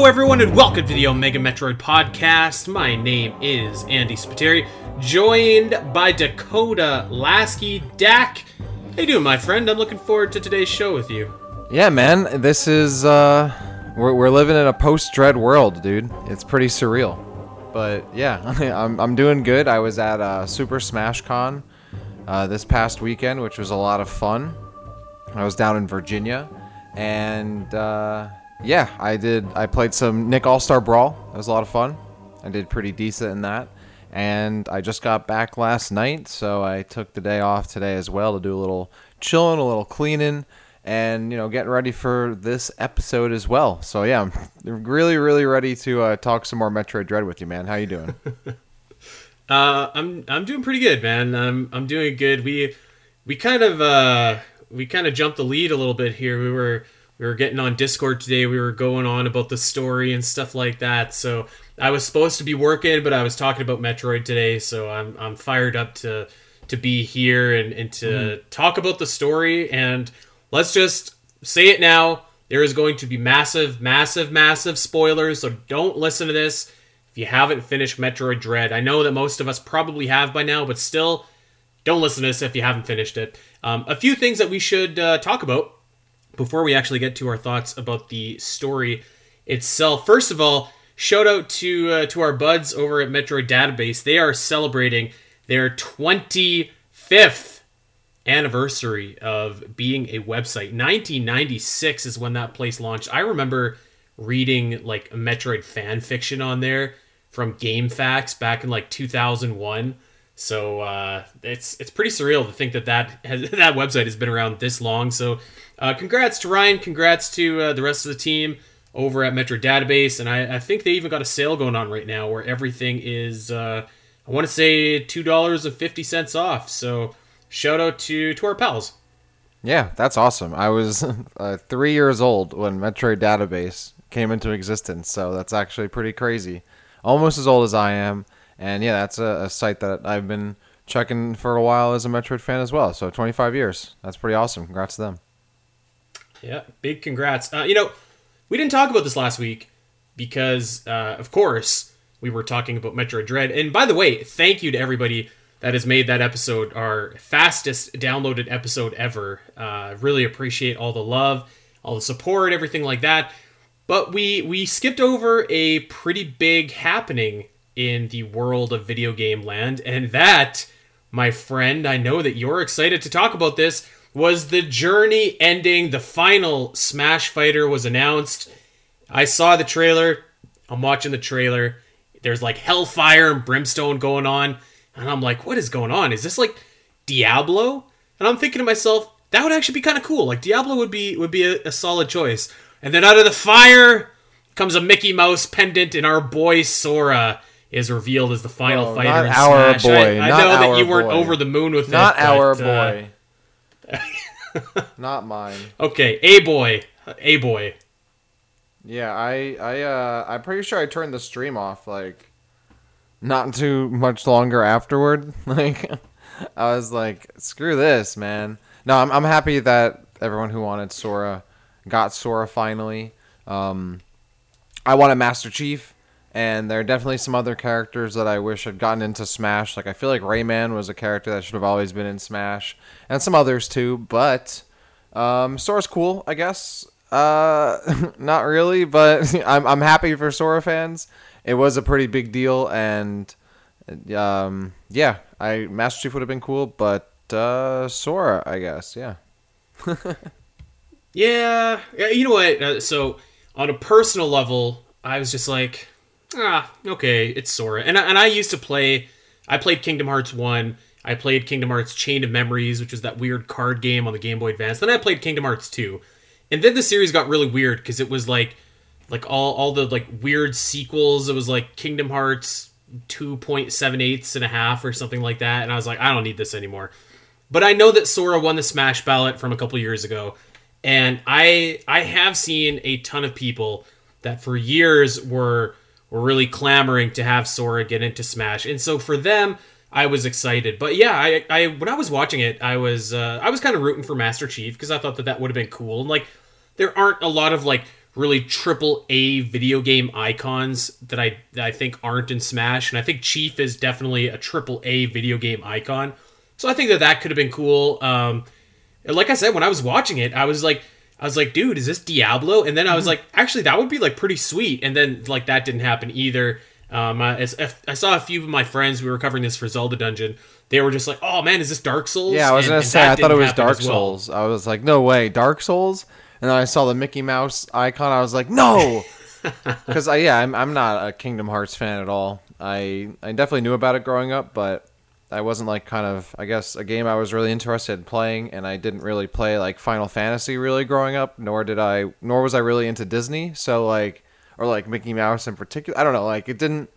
Hello, everyone, and welcome to the Omega Metroid Podcast. My name is Andy Spiteri, joined by Dakota Lasky Dak. How you doing, my friend? I'm looking forward to today's show with you. Yeah, man, this is uh, we're we're living in a post-dread world, dude. It's pretty surreal, but yeah, I'm I'm doing good. I was at uh, Super Smash Con uh, this past weekend, which was a lot of fun. I was down in Virginia, and uh, yeah, I did. I played some Nick All Star Brawl. It was a lot of fun. I did pretty decent in that. And I just got back last night, so I took the day off today as well to do a little chilling, a little cleaning, and you know, getting ready for this episode as well. So yeah, I'm really, really ready to uh, talk some more Metroid Dread with you, man. How you doing? Uh, I'm I'm doing pretty good, man. I'm I'm doing good. We we kind of uh we kind of jumped the lead a little bit here. We were we were getting on Discord today. We were going on about the story and stuff like that. So I was supposed to be working, but I was talking about Metroid today. So I'm I'm fired up to to be here and, and to mm. talk about the story. And let's just say it now. There is going to be massive, massive, massive spoilers. So don't listen to this if you haven't finished Metroid Dread. I know that most of us probably have by now, but still, don't listen to this if you haven't finished it. Um, a few things that we should uh, talk about before we actually get to our thoughts about the story itself. First of all, shout out to uh, to our buds over at Metroid Database. They are celebrating their 25th anniversary of being a website. 1996 is when that place launched. I remember reading like Metroid fan fiction on there from GameFAQs back in like 2001. So uh, it's it's pretty surreal to think that that has, that website has been around this long. So uh, congrats to Ryan, congrats to uh, the rest of the team over at Metroid Database, and I, I, think they even got a sale going on right now where everything is uh, I want to say two dollars and fifty cents off. So shout out to to our pals. Yeah, that's awesome. I was uh, three years old when Metroid Database came into existence, so that's actually pretty crazy almost as old as I am. And yeah, that's a, a site that I've been checking for a while as a Metroid fan as well. So 25 years. That's pretty awesome. Congrats to them. Yeah, big congrats. Uh, you know, we didn't talk about this last week because, uh, of course, we were talking about Metroid Dread. And by the way, thank you to everybody that has made that episode our fastest downloaded episode ever. Uh, really appreciate all the love, all the support, everything like that. But we we skipped over a pretty big happening in the world of video game land, and that, my friend, I know that you're excited to talk about this, was the journey ending. The final Smash Fighter was announced. I saw the trailer. I'm watching the trailer. There's like hellfire and brimstone going on, and I'm like, what is going on? Is this like Diablo? And I'm thinking to myself, that would actually be kind of cool. Like Diablo would be would be a, a solid choice. And then out of the fire comes a Mickey Mouse pendant, and our boy Sora is revealed as the final oh, fighter. Not our Smash. boy. I, I know that you weren't boy. over the moon with not it. Not our but, boy. Uh, not mine. Okay, a boy, a boy. Yeah, I, I, uh, I'm pretty sure I turned the stream off like not too much longer afterward. Like, I was like, screw this, man. No, I'm, I'm happy that everyone who wanted Sora got Sora finally. Um, I wanted Master Chief, and there are definitely some other characters that I wish had gotten into Smash. Like I feel like Rayman was a character that should have always been in Smash, and some others too. But um, Sora's cool, I guess. Uh, not really, but I'm I'm happy for Sora fans. It was a pretty big deal, and um, yeah, I Master Chief would have been cool, but uh, Sora, I guess, yeah. Yeah, you know what? Uh, so on a personal level, I was just like, ah, okay, it's Sora. And I, and I used to play. I played Kingdom Hearts one. I played Kingdom Hearts Chain of Memories, which was that weird card game on the Game Boy Advance. Then I played Kingdom Hearts two, and then the series got really weird because it was like, like all all the like weird sequels. It was like Kingdom Hearts two point seven eighths and a half or something like that. And I was like, I don't need this anymore. But I know that Sora won the Smash ballot from a couple years ago and I I have seen a ton of people that for years were were really clamoring to have Sora get into Smash, and so for them, I was excited. But yeah, I, I when I was watching it, I was uh, I was kind of rooting for Master Chief because I thought that that would have been cool. And like, there aren't a lot of like really triple A video game icons that I that I think aren't in Smash, and I think Chief is definitely a triple A video game icon. So I think that that could have been cool. Um, like I said, when I was watching it, I was like, I was like, dude, is this Diablo? And then I was like, actually, that would be like pretty sweet. And then like that didn't happen either. Um, I, I saw a few of my friends. We were covering this for Zelda Dungeon. They were just like, "Oh man, is this Dark Souls?" Yeah, I was And- gonna say I thought it was Dark well. Souls. I was like, no way, Dark Souls. And then I saw the Mickey Mouse icon. I was like, no, because I yeah, I'm I'm not a Kingdom Hearts fan at all. I I definitely knew about it growing up, but I wasn't like kind of I guess a game I was really interested in playing, and I didn't really play like Final Fantasy really growing up. Nor did I, nor was I really into Disney. So like, or like Mickey Mouse in particular. I don't know. Like it didn't.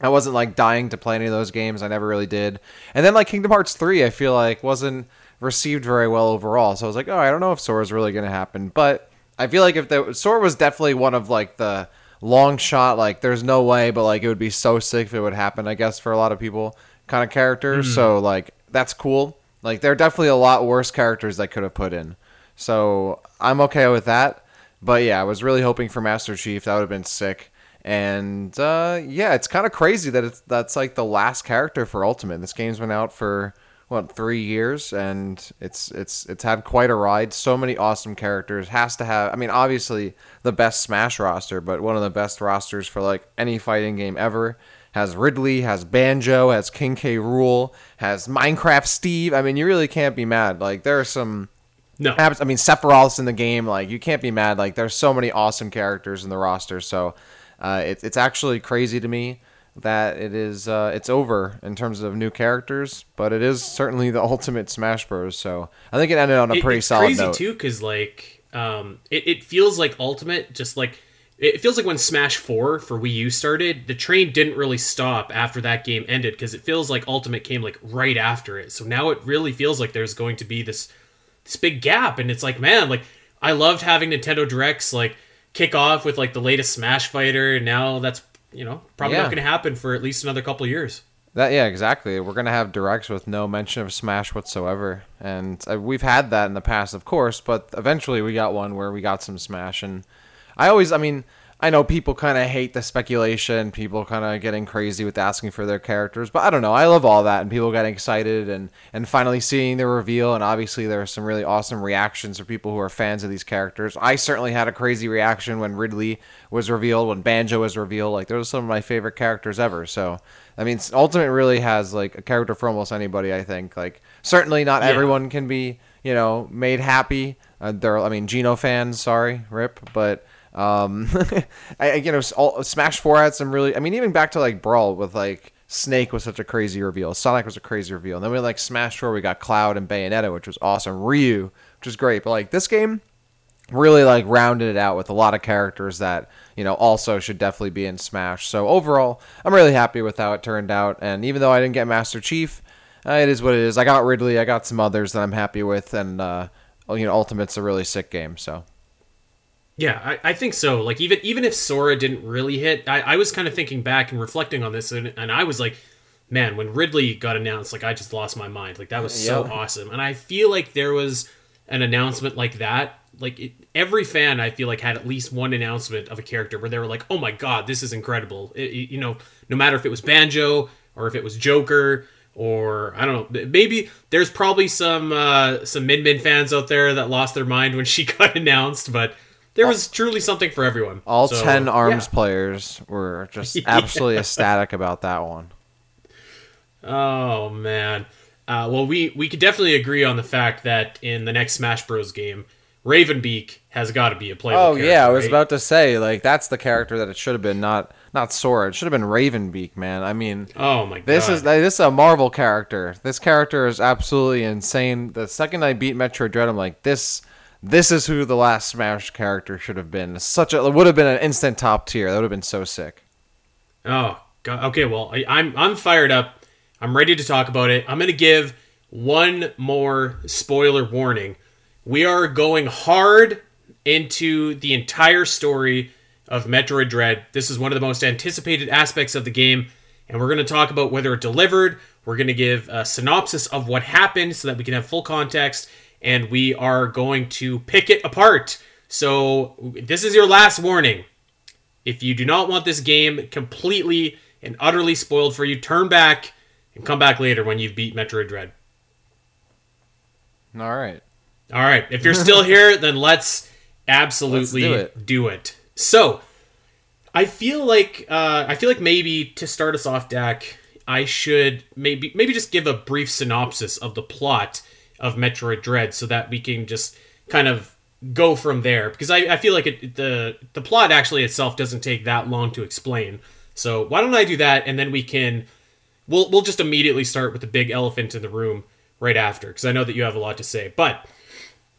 I wasn't like dying to play any of those games. I never really did. And then like Kingdom Hearts 3, I feel like wasn't received very well overall. So I was like, oh, I don't know if Sora's really to happen. But I feel like if the Sora was definitely one of like the long shot, like there's no way, but like it would be so sick if it would happen, I guess, for a lot of people kind of characters. So like that's cool. Like there are definitely a lot worse characters that could have put in. So I'm okay with that. But yeah, I was really hoping for Master Chief. That would have been sick. And uh, yeah, it's kind of crazy that it's that's like the last character for Ultimate. This game's been out for what three years, and it's it's it's had quite a ride. So many awesome characters. Has to have. I mean, obviously the best Smash roster, but one of the best rosters for like any fighting game ever. Has Ridley, has Banjo, has King K. Rool, has Minecraft Steve. I mean, you really can't be mad. Like there are some No, Abs- I mean, Sephiroth's in the game. Like, you can't be mad. Like, there's so many awesome characters in the roster. So, uh, it's it's actually crazy to me that it is uh, it's over in terms of new characters, but it is certainly the ultimate Smash Bros. So, I think it ended on a It- pretty it's solid crazy note. too because like um it, it feels like ultimate just like it feels like when smash 4 for wii u started the train didn't really stop after that game ended because it feels like ultimate came like right after it so now it really feels like there's going to be this this big gap and it's like man like i loved having nintendo directs like kick off with like the latest smash fighter and now that's you know probably Yeah. not going to happen for at least another couple of years That yeah, exactly. We're gonna have directs with no mention of Smash whatsoever, and uh, we've had that in the past, of course. But eventually, we got one where we got some Smash, and I always, I mean, I know people kind of hate the speculation, people kind of getting crazy with asking for their characters, but I don't know. I love all that, and people getting excited and and finally seeing the reveal, and obviously there are some really awesome reactions for people who are fans of these characters. I certainly had a crazy reaction when Ridley was revealed, when Banjo was revealed. Like those are some of my favorite characters ever. So. I mean, Ultimate really has like a character for almost anybody. I think. Like, certainly not Yeah. everyone can be, you know, made happy. Uh, there, I mean, Geno fans, sorry, rip, but um, I, you know, all, Smash Four had some really. I mean, even back to like Brawl with like Snake was such a crazy reveal. Sonic was a crazy reveal. And then we like Smash Four, we got Cloud and Bayonetta, which was awesome. Ryu, which was great. But like this game, really like rounded it out with a lot of characters that you know also should definitely be in Smash. So overall, I'm really happy with how it turned out. And even though I didn't get Master Chief, uh, it is what it is. I got Ridley, I got some others that I'm happy with, and uh, you know, Ultimate's a really sick game. So Yeah, I, I think so. Like even even if Sora didn't really hit, I, I was kind of thinking back and reflecting on this, and, and I was like, man, when Ridley got announced, like I just lost my mind. Like that was so Yeah. awesome, and I feel like there was an announcement like that. Like it, every fan, I feel like had at least one announcement of a character where they were like, "Oh my god, this is incredible!" It- you know, no matter if it was Banjo or if it was Joker or I don't know, maybe there's probably some uh, some Min Min fans out there that lost their mind when she got announced, but there was truly something for everyone. all So, ten arms yeah. players were just Yeah. absolutely ecstatic about that one. Oh man. Uh, well, we we could definitely agree on the fact that in the next Smash Bros. game, Ravenbeak has got to be a playable. Oh character, yeah, I was right? about to say like that's the character that it should have been, not not Sora. It should have been Ravenbeak, man. I mean, Oh my god. This is this is a Marvel character. This character is absolutely insane. The second I beat Metroid Dread, I'm like, this this is who the last Smash character should have been. Such a it would have been an instant top tier. That would have been so sick. Oh god. Okay. Well, I, I'm I'm fired up. I'm ready to talk about it. I'm gonna give one more spoiler warning. We are going hard into the entire story of Metroid Dread. This is one of the most anticipated aspects of the game, and we're going to talk about whether it delivered. We're going to give a synopsis of what happened so that we can have full context, and we are going to pick it apart. So this is your last warning. If you do not want this game completely and utterly spoiled for you, turn back and come back later when you've beat Metroid Dread. All right. All right. If you're still here, then let's absolutely Let's do do, it. it. So, I feel like uh, I feel like maybe to start us off, Dak, I should maybe maybe just give a brief synopsis of the plot of Metroid Dread, so that we can just kind of go from there. Because I, I feel like it, the the plot actually itself doesn't take that long to explain. So why don't I do that, and then we can we'll we'll just immediately start with the big elephant in the room right after, because I know that you have a lot to say, but.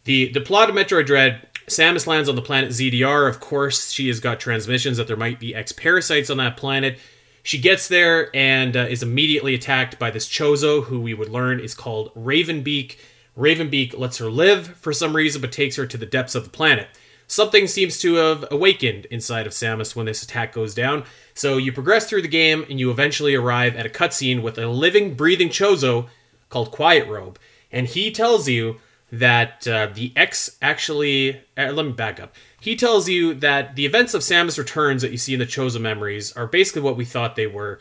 The the plot of Metroid Dread, Samus lands on the planet ZDR. Of course, she has got transmissions that there might be X parasites on that planet. She gets there and uh, is immediately attacked by this Chozo, who we would learn is called Ravenbeak. Ravenbeak lets her live for some reason, but takes her to the depths of the planet. Something seems to have awakened inside of Samus when this attack goes down. So you progress through the game and you eventually arrive at a cutscene with a living, breathing Chozo called Quiet Robe. And he tells you that uh, the X actually. Uh, let me back up. He tells you that the events of Samus Returns that you see in the Chozo memories are basically what we thought they were,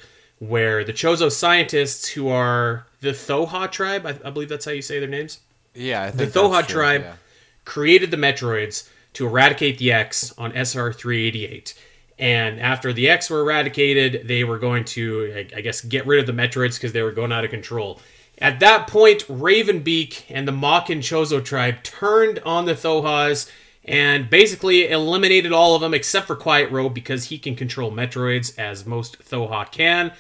where the Chozo scientists, who are the Thoha tribe, I, I believe that's how you say their names, Yeah, I the Thoha true, tribe yeah. created the Metroids to eradicate the X on SR 388. And after the X were eradicated, they were going to, I- guess, get rid of the Metroids because they were going out of control. At that point, Ravenbeak and the Mawkin Chozo tribe turned on the Thohas and basically eliminated all of them except for Quiet Robe because he can control Metroids as most Thoha can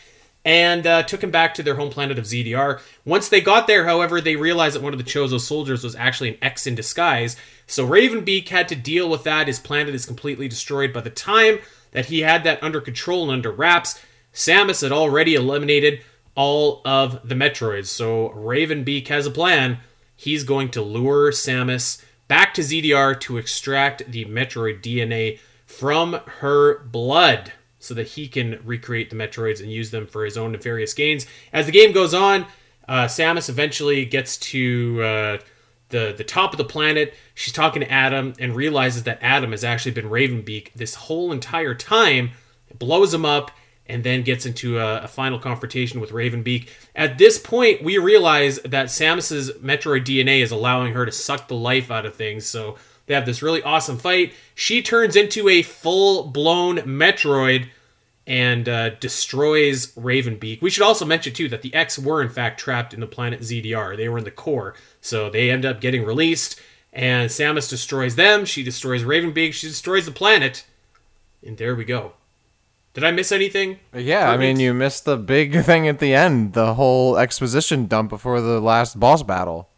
and uh, took him back to their home planet of ZDR. Once they got there, however, they realized that one of the Chozo soldiers was actually an X in disguise. So Ravenbeak had to deal with that. His planet is completely destroyed. By the time that he had that under control and under wraps, Samus had already eliminated all of the Metroids. So Ravenbeak has a plan. He's going to lure Samus back to ZDR to extract the Metroid DNA from her blood so that he can recreate the Metroids and use them for his own nefarious gains. As the game goes on, uh, Samus eventually gets to uh, the the top of the planet. She's talking to Adam and realizes that Adam has actually been Ravenbeak this whole entire time. Blows him up and then gets into a, a final confrontation with Ravenbeak. At this point, we realize that Samus's Metroid DNA is allowing her to suck the life out of things. So they have this really awesome fight. She turns into a full blown Metroid and uh, destroys Ravenbeak. We should also mention too that the X were in fact trapped in the planet ZDR. They were in the core, so they end up getting released. And Samus destroys them. She destroys Ravenbeak. She destroys the planet. And there we go. Did I miss anything? Yeah, I mean, you missed the big thing at the end, the whole exposition dump before the last boss battle.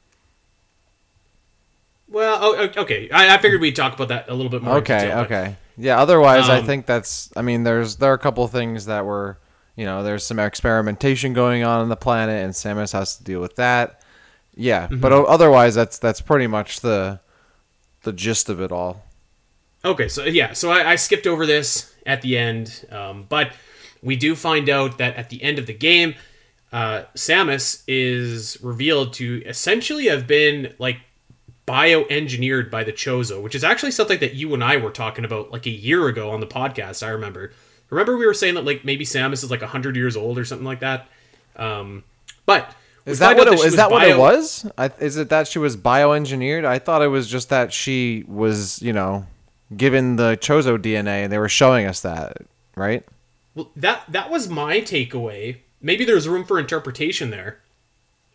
Well, oh, okay. I, I figured we'd talk about that a little bit more. Okay, detail, but- okay. Yeah, otherwise I Um, think that's I mean there's there are a couple things that were, you know, there's some experimentation going on on the planet and Samus has to deal with that. Yeah, but Mm-hmm. o- otherwise that's that's pretty much the the gist of it all. Okay, so yeah, so I, I skipped over this at the end, um, but we do find out that at the end of the game, uh, Samus is revealed to essentially have been like bioengineered by the Chozo, which is actually something that you and I were talking about like a year ago on the podcast. I remember. Remember we were saying that like maybe Samus is like hundred years old or something like that. Um, but Is that what it, she is that what it was? I, is it that she was bioengineered? I thought it was just that she was, you know, given the Chozo DNA and they were showing us that, right? Well, that that was my takeaway. Maybe there's room for interpretation there.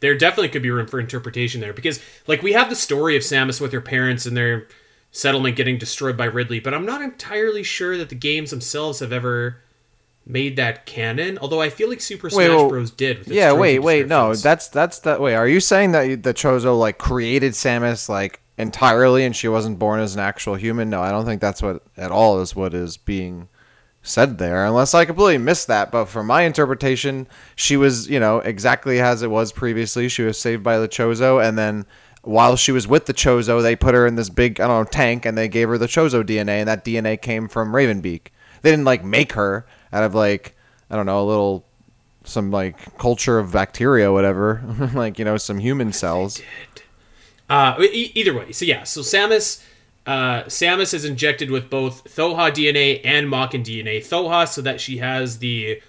There definitely could be room for interpretation there because, like, we have the story of Samus with her parents and their settlement getting destroyed by Ridley, but I'm not entirely sure that the games themselves have ever made that canon. Although I feel like Super Smash Bros. did. Yeah, wait, wait, no, that's that's that. Wait, are you saying that the Chozo like created Samus like entirely and she wasn't born as an actual human? No, I don't think that's what at all is what is being said there, unless I completely missed that. But from my interpretation, she was, you know, exactly as it was previously. She was saved by the Chozo, and then while she was with the Chozo, they put her in this big, I don't know, tank, and they gave her the Chozo DNA, and that DNA came from Ravenbeak. They didn't like make her out of like, I don't know, a little some like culture of bacteria, whatever, like you know, some human cells. Uh, e- either way, so yeah, so Samus uh, Samus is injected with both Thoha DNA and Mawkin DNA. Thoha so that she has the,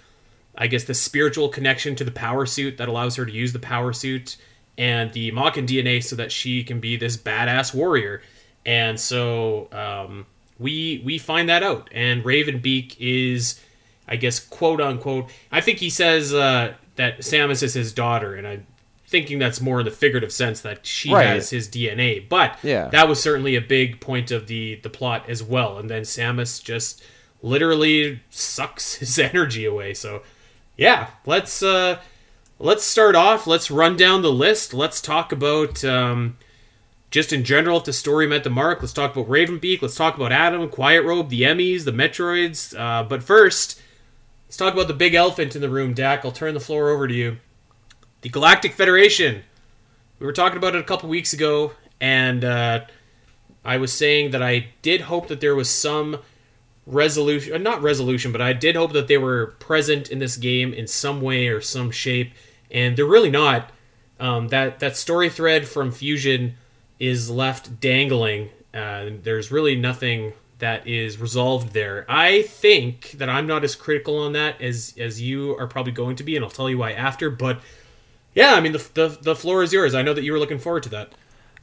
I guess, the spiritual connection to the power suit that allows her to use the power suit, and the Mawkin DNA so that she can be this badass warrior. And so um, we we find that out, and Ravenbeak is, I guess, quote unquote. I think he says uh, that Samus is his daughter, and I'm thinking that's more in the figurative sense that she Right. has his DNA. But Yeah. that was certainly a big point of the the plot as well. And then Samus just literally sucks his energy away. So yeah, let's uh let's start off. Let's run down the list. Let's talk about um just in general if the story met the mark. Let's talk about Ravenbeak. Let's talk about Adam, Quiet Robe, the Emmys, the Metroids. Uh, but first, let's talk about the big elephant in the room. Dak, I'll turn the floor over to you. The Galactic Federation. We were talking about it a couple weeks ago, and uh, I was saying that I did hope that there was some resolution, not resolution, but I did hope that they were present in this game in some way or some shape, and they're really not. Um, that that story thread from Fusion is left dangling. Uh, there's really nothing that is resolved there. I think that I'm not as critical on that as as you are probably going to be, and I'll tell you why after. But yeah, I mean the the, the floor is yours. I know that you were looking forward to that.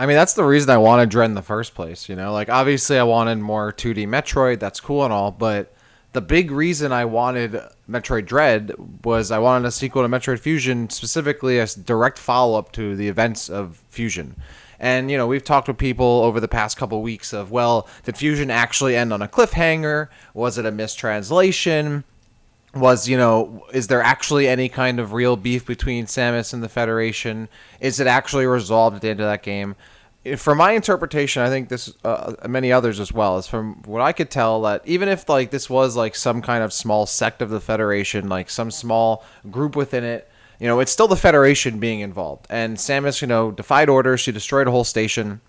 I mean, that's the reason I wanted Dread in the first place. You know, like obviously I wanted more 2D Metroid. That's cool and all, but the big reason I wanted Metroid Dread was I wanted a sequel to Metroid Fusion, specifically a direct follow up to the events of Fusion. And you know, we've talked with people over the past couple weeks of, well, did Fusion actually end on a cliffhanger? Was it a mistranslation? Was you know is there actually any kind of real beef between Samus and the Federation? Is it actually resolved at the end of that game? From my interpretation, I think this uh, many others as well is from what I could tell that even if like this was like some kind of small sect of the Federation, like some small group within it, you know, it's still the Federation being involved. And Samus, you know, defied orders. She destroyed a whole station,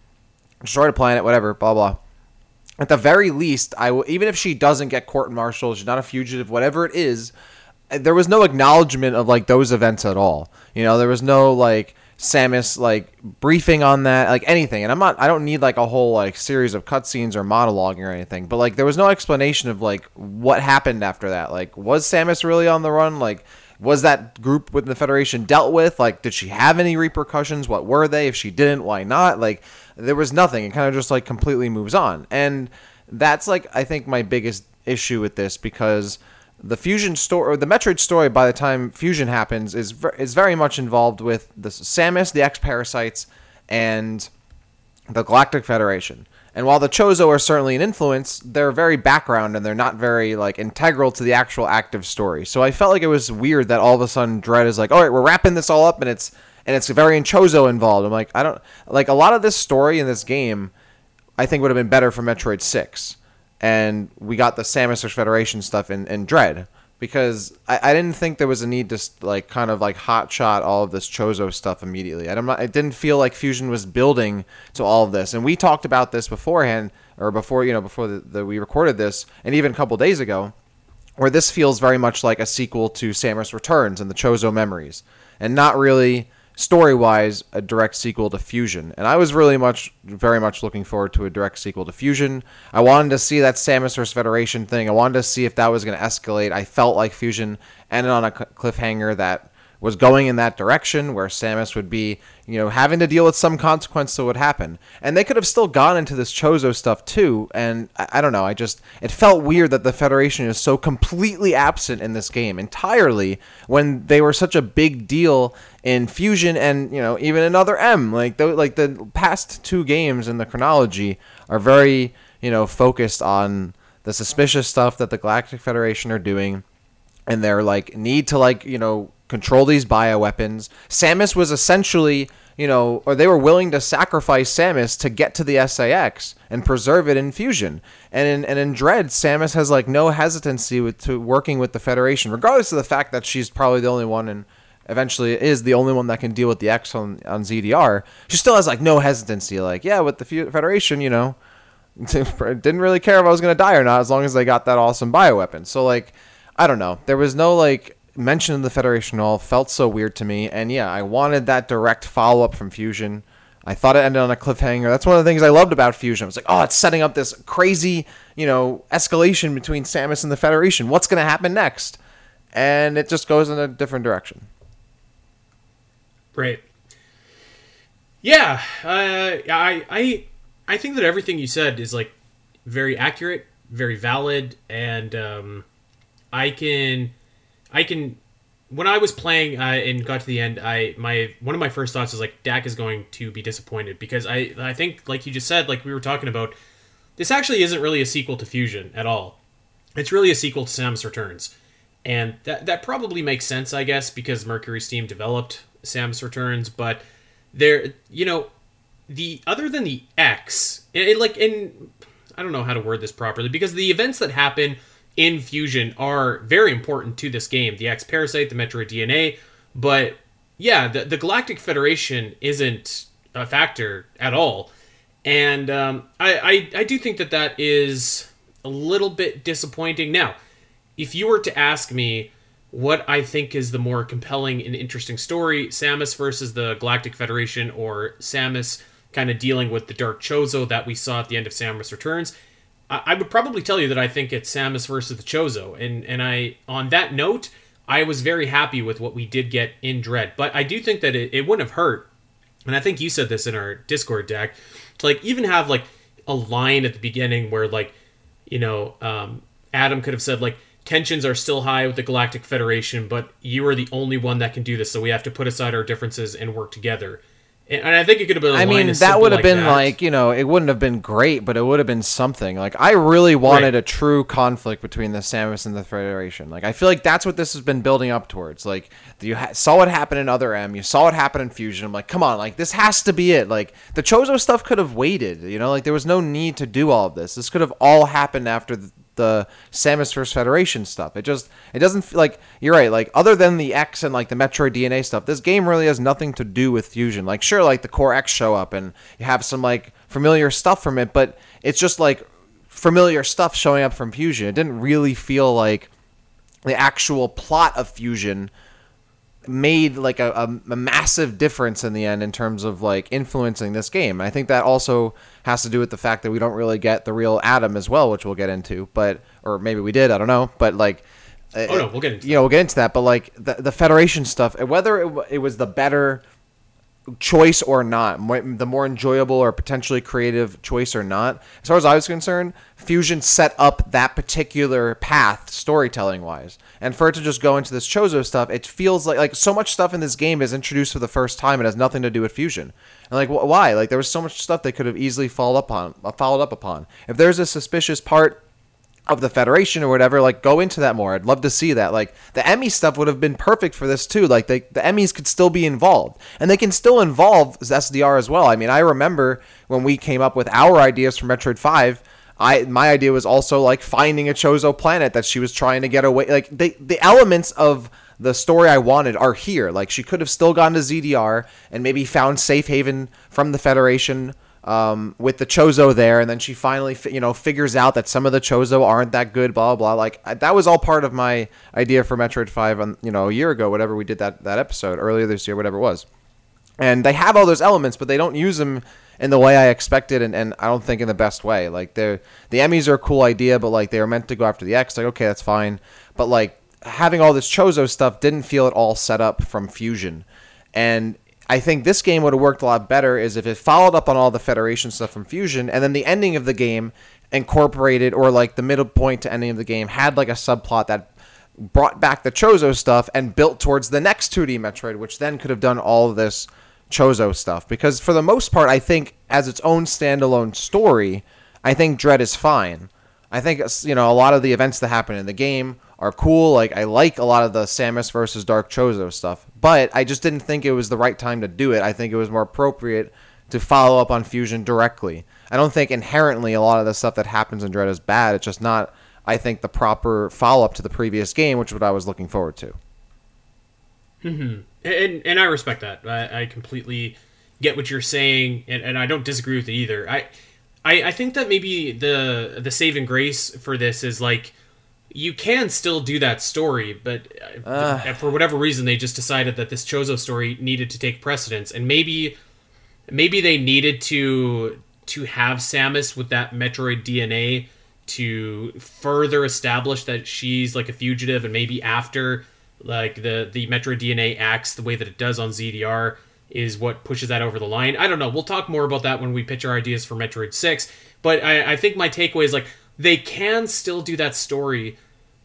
destroyed a planet, whatever, blah blah at the very least, I will, even if she doesn't get court martial, she's not a fugitive, whatever it is. There was no acknowledgement of like those events at all. You know, there was no like Samus like briefing on that, like anything. And I'm not, I don't need like a whole like series of cutscenes or monologuing or anything. But like there was no explanation of like what happened after that. Like was Samus really on the run? Like was that group within the Federation dealt with? Like, did she have any repercussions? What were they? If she didn't, why not? Like, there was nothing. It kind of just like completely moves on, and that's like I think my biggest issue with this because the fusion story or the Metroid story by the time fusion happens is ver- is very much involved with the Samus, the X parasites, and the Galactic Federation. And while the Chozo are certainly an influence, they're very background and they're not very like integral to the actual active story. So I felt like it was weird that all of a sudden Dread is like, "All right, we're wrapping this all up," and it's and it's very Chozo involved. I'm like, I don't like a lot of this story in this game. I think would have been better for Metroid Six, and we got the Samus Federation stuff in, in Dread because I, I didn't think there was a need to like kind of like hot shot all of this Chozo stuff immediately. I'm not, I didn't feel like Fusion was building to all of this, and we talked about this beforehand or before you know before the, the, we recorded this, and even a couple days ago, where this feels very much like a sequel to Samus Returns and the Chozo Memories, and not really story wise a direct sequel to Fusion. And I was really much, very much looking forward to a direct sequel to Fusion. I wanted to see that Samus vs. Federation thing. I wanted to see if that was going to escalate. I felt like Fusion ended on a cliffhanger that was going in that direction where Samus would be, you know, having to deal with some consequence that would happen. And they could have still gone into this Chozo stuff too. And I, I don't know, I just, it felt weird that the Federation is so completely absent in this game entirely when they were such a big deal in Fusion and, you know, even another M. Like, the, like the past two games in the chronology are very, you know, focused on the suspicious stuff that the Galactic Federation are doing and their like need to like you know control these bioweapons. Samus was essentially you know, or they were willing to sacrifice Samus to get to the SA-X and preserve it in Fusion. And in and in Dread, Samus has like no hesitancy with to working with the Federation, regardless of the fact that she's probably the only one and eventually is the only one that can deal with the X on, on ZDR. She still has like no hesitancy. Like, yeah, with the Federation, you know, didn't really care if I was gonna die or not, as long as they got that awesome bioweapon. So like, I don't know. There was no like mention of the Federation at all. Felt so weird to me. And yeah, I wanted that direct follow up from Fusion. I thought it ended on a cliffhanger. That's one of the things I loved about Fusion. I was like, oh, it's setting up this crazy, you know, escalation between Samus and the Federation. What's going to happen next? And it just goes in a different direction. Right. Yeah, uh, I I I think that everything you said is like very accurate, very valid, and um, I can I can when I was playing uh, and got to the end, I my one of my first thoughts was like Dak is going to be disappointed because I I think like you just said like we were talking about this actually isn't really a sequel to Fusion at all. It's really a sequel to Samus Returns, and that that probably makes sense I guess because Mercury Steam developed Samus Returns, but there you know the other than the X, it, it like in I don't know how to word this properly because the events that happen in Fusion are very important to this game. The X Parasite, the Metroid DNA, but yeah, the, the Galactic Federation isn't a factor at all, and um, I, I I do think that that is a little bit disappointing. Now, if you were to ask me what I think is the more compelling and interesting story, Samus versus the Galactic Federation, or Samus kind of dealing with the Dark Chozo that we saw at the end of Samus Returns, I, I would probably tell you that I think it's Samus versus the Chozo. And and I on that note, I was very happy with what we did get in Dread. But I do think that it, it wouldn't have hurt, and I think you said this in our Discord Dak, to like even have like a line at the beginning where like, you know, um, Adam could have said like tensions are still high with the Galactic Federation, but you are the only one that can do this, so we have to put aside our differences and work together. And I think it could have been. I mean, that would have like been that. like you know, it wouldn't have been great, but it would have been something. Like I really wanted right. a true conflict between the Samus and the Federation. Like I feel like that's what this has been building up towards. Like you ha- saw what happened in Other M, you saw what happened in Fusion. I'm like, come on, like this has to be it. Like the Chozo stuff could have waited. You know, like there was no need to do all of this. This could have all happened after the, the Samus vs Federation stuff. It just it doesn't feel like you're right. Like other than the X and like the Metroid DNA stuff, this game really has nothing to do with Fusion. Like sure, like the core X show up and you have some like familiar stuff from it, but it's just like familiar stuff showing up from Fusion. It didn't really feel like the actual plot of Fusion made like a, a, a, massive difference in the end in terms of like influencing this game. And I think that also has to do with the fact that we don't really get the real Adam as well, which we'll get into. But or maybe we did, I don't know. But like, uh, oh no, we'll get into you know we'll get into that. But like the the Federation stuff, whether it, it was the better choice or not, the more enjoyable or potentially creative choice or not. As far as I was concerned, Fusion set up that particular path storytelling wise. And for it to just go into this Chozo stuff, it feels like like so much stuff in this game is introduced for the first time. It has nothing to do with Fusion. And like wh- why? Like there was so much stuff they could have easily followed up on, uh, followed up upon. If there's a suspicious part of the Federation or whatever, like go into that more. I'd love to see that. Like the Emmy stuff would have been perfect for this too. Like they, the Emmys could still be involved, and they can still involve ZDR as well. I mean, I remember when we came up with our ideas for Metroid Five. I my idea was also like finding a Chozo planet that she was trying to get away. Like the the elements of the story I wanted are here. Like she could have still gone to ZDR and maybe found safe haven from the Federation um, with the Chozo there, and then she finally, you know, figures out that some of the Chozo aren't that good. Blah blah. Like that was all part of my idea for Metroid Five, on you know, a year ago, whatever we did that that episode earlier this year, whatever it was. And they have all those elements, but they don't use them in the way I expected, and, and I don't think in the best way. Like they the Emmys are a cool idea, but like they were meant to go after the X. Like okay, that's fine, but like having all this Chozo stuff didn't feel at all set up from Fusion. And I think this game would have worked a lot better is if it followed up on all the Federation stuff from Fusion, and then the ending of the game incorporated, or like the middle point to ending of the game had like a subplot that brought back the Chozo stuff and built towards the next 2D Metroid, which then could have done all this Chozo stuff. Because for the most part, I think as its own standalone story, I think Dread is fine. I think you know a lot of the events that happen in the game are cool. Like I like a lot of the Samus versus Dark Chozo stuff, but I just didn't think it was the right time to do it. I think it was more appropriate to follow up on Fusion directly. I don't think inherently a lot of the stuff that happens in Dread is bad. It's just not, I think, the proper follow up to the previous game, which is what I was looking forward to. Mm-hmm. And and I respect that. I, I completely get what you're saying, and, and I don't disagree with it either. I, I I think that maybe the the saving grace for this is like you can still do that story, but uh, for whatever reason, they just decided that this Chozo story needed to take precedence, and maybe maybe they needed to to have Samus with that Metroid DNA to further establish that she's like a fugitive, and maybe after like the the Metroid DNA acts the way that it does on ZDR is what pushes that over the line. I don't know. We'll talk more about that when we pitch our ideas for Metroid Six. But I, I think my takeaway is like they can still do that story,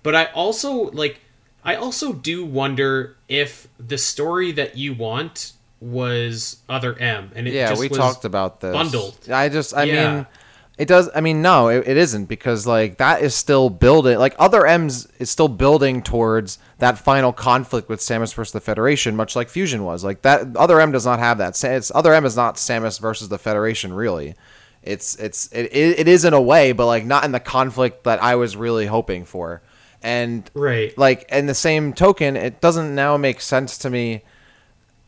but I also like I also do wonder if the story that you want was Other M, and it yeah, we talked about this. bundled. I just, I Yeah. mean, it does. I mean, no, it, it isn't because like that is still building. Like other M's is still building towards that final conflict with Samus versus the Federation, much like Fusion was. Like that, other M does not have that. It's other M is not Samus versus the Federation, really. It's it's it, it, it is in a way, but like not in the conflict that I was really hoping for. And Right. like in the same token, it doesn't now make sense to me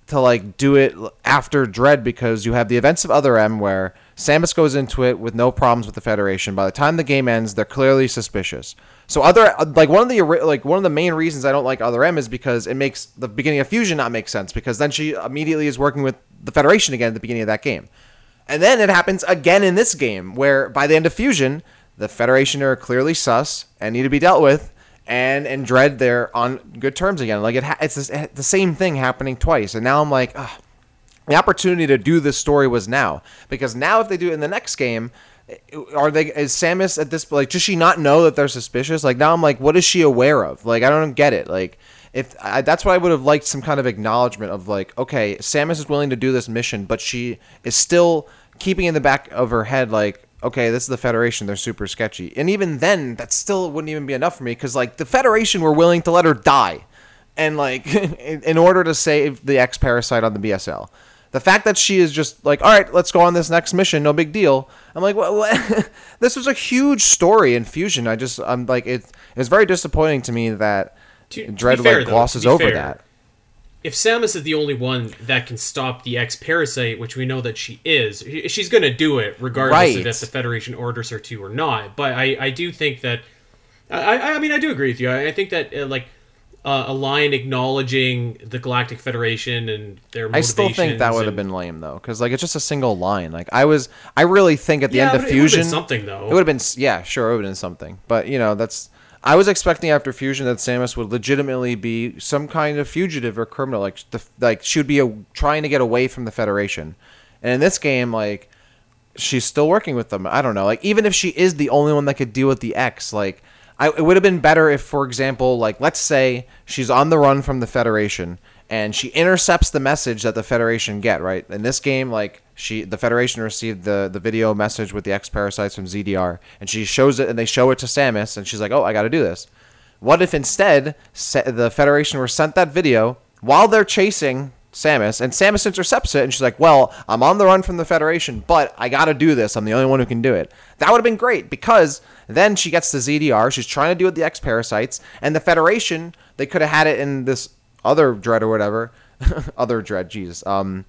to like do it after Dread because you have the events of Other M where Samus goes into it with no problems with the Federation. By the time the game ends, they're clearly suspicious. So other like one of the like one of the main reasons I don't like Other M is because it makes the beginning of Fusion not make sense because then she immediately is working with the Federation again at the beginning of that game. And then it happens again in this game, where by the end of Fusion, the Federation are clearly sus and need to be dealt with, and in Dread they're on good terms again. Like it, ha- it's this, the same thing happening twice, and now I'm like, Ugh. The opportunity to do this story was now because now if they do it in the next game. Are they is Samus at this like does she not know that they're suspicious? Like now I'm like what is she aware of? Like I don't get it. Like if I, that's what I would have liked some kind of acknowledgement of like okay Samus is willing to do this mission but she is still keeping in the back of her head like okay this is the Federation they're super sketchy and even then that still wouldn't even be enough for me because like the Federation were willing to let her die and like in, in order to save the X parasite on the BSL. The fact that she is just like, all right, let's go on this next mission, no big deal. I'm like, what? what? this was a huge story in Fusion. I just, I'm like, it, it was very disappointing to me that To- Dread fair, like though, glosses over fair, that. if Samus is the only one that can stop the X parasite, which we know that she is, she's going to do it regardless Right. of if the Federation orders her to or not. But I, I do think that, I, I I mean, I do agree with you. I, I think that uh, like uh, a line acknowledging the Galactic Federation and their I still think that would have been lame though, because like it's just a single line. Like I was, I really think at the Yeah, end of it would've been Fusion, something, though. It would have been, yeah, sure, it would have been something. But you know, that's. I was expecting after Fusion that Samus would legitimately be some kind of fugitive or criminal, like the like she would be a, trying to get away from the Federation. And in this game, like she's still working with them. I don't know. Like even if she is the only one that could deal with the X, like I, it would have been better if, for example, like let's say she's on the run from the Federation and she intercepts the message that the Federation get. Right in this game, like she the Federation received the the video message with the X parasites from ZDR, and she shows it and they show it to Samus, and she's like, "Oh, I got to do this." What if instead the Federation were sent that video while they're chasing Samus, and Samus intercepts it, and she's like, "Well, I'm on the run from the Federation, but I got to do this. I'm the only one who can do it." That would have been great because then she gets the ZDR. She's trying to deal with the X parasites, and the Federation. They could have had it in this other dread or whatever, other dread. Jesus. Um,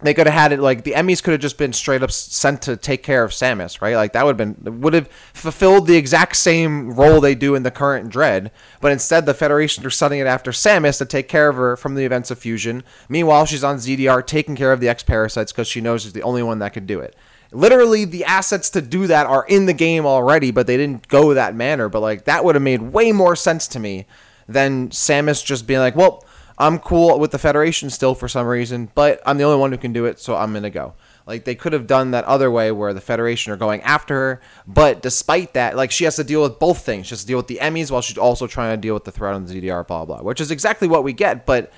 they could have had it like the Emmys could have just been straight up sent to take care of Samus, right? Like that would have been would have fulfilled the exact same role they do in the current Dread, but instead the Federation are sending it after Samus to take care of her from the events of Fusion. Meanwhile, she's on ZDR taking care of the X parasites because she knows she's the only one that can do it. Literally, the assets to do that are in the game already, but they didn't go that manner. But like that would have made way more sense to me than Samus just being like, "Well." I'm cool with the Federation still for some reason, but I'm the only one who can do it, so I'm gonna go. Like they could have done that other way where the Federation are going after her, but despite that, like she has to deal with both things. She has to deal with the Emmys while she's also trying to deal with the threat on the ZDR, blah blah, which is exactly what we get, but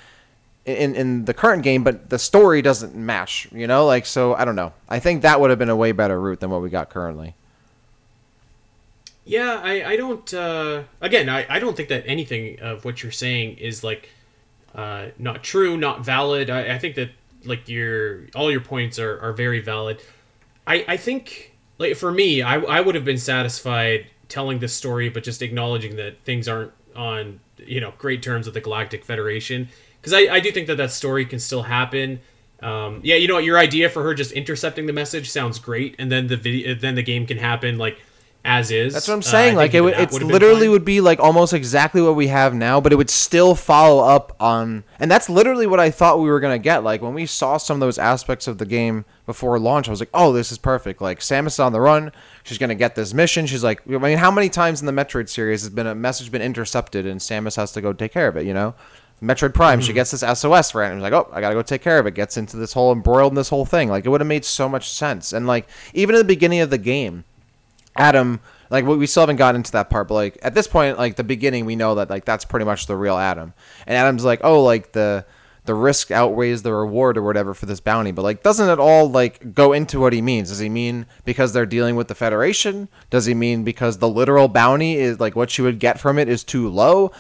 in in the current game, but the story doesn't match, you know? Like so I don't know. I think that would have been a way better route than what we got currently. Yeah, I, I don't. Uh, again, I, I don't think that anything of what you're saying is like uh, not true, not valid. I, I think that like your all your points are, are very valid. I, I think like for me, I, I would have been satisfied telling this story, but just acknowledging that things aren't on you know great terms with the Galactic Federation because I, I do think that that story can still happen. Um, yeah, you know what? Your idea for her just intercepting the message sounds great, and then the video, then the game can happen like as is. That's what I'm Uh, saying. think like it, it's literally would be like almost exactly what we have now, but it would still follow up on. And that's literally what I thought we were gonna get. Like when we saw some of those aspects of the game before launch, I was like, "Oh, this is perfect." Like Samus is on the run. She's gonna get this mission. She's like, I mean, how many times in the Metroid series has been a message been intercepted and Samus has to go take care of it? You know. Metroid Prime, Mm-hmm. she gets this SOS for it, and she's like, "Oh, I gotta go take care of it." Gets into this whole embroiled in this whole thing. Like it would have made so much sense. And like even in the beginning of the game, Adam, like we still haven't gotten into that part, but like at this point, like the beginning, we know that like that's pretty much the real Adam. And Adam's like, oh, like the the risk outweighs the reward or whatever for this bounty, but like doesn't it all like go into what he means? Does he mean because they're dealing with the Federation? Does he mean because the literal bounty is like what you would get from it is too low?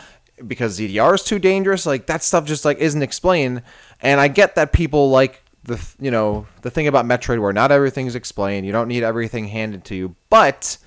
Because ZDR is too dangerous? Like that stuff just like isn't explained. And I get that people like the you know the thing about Metroid where not everything's explained. You don't need everything handed to you, but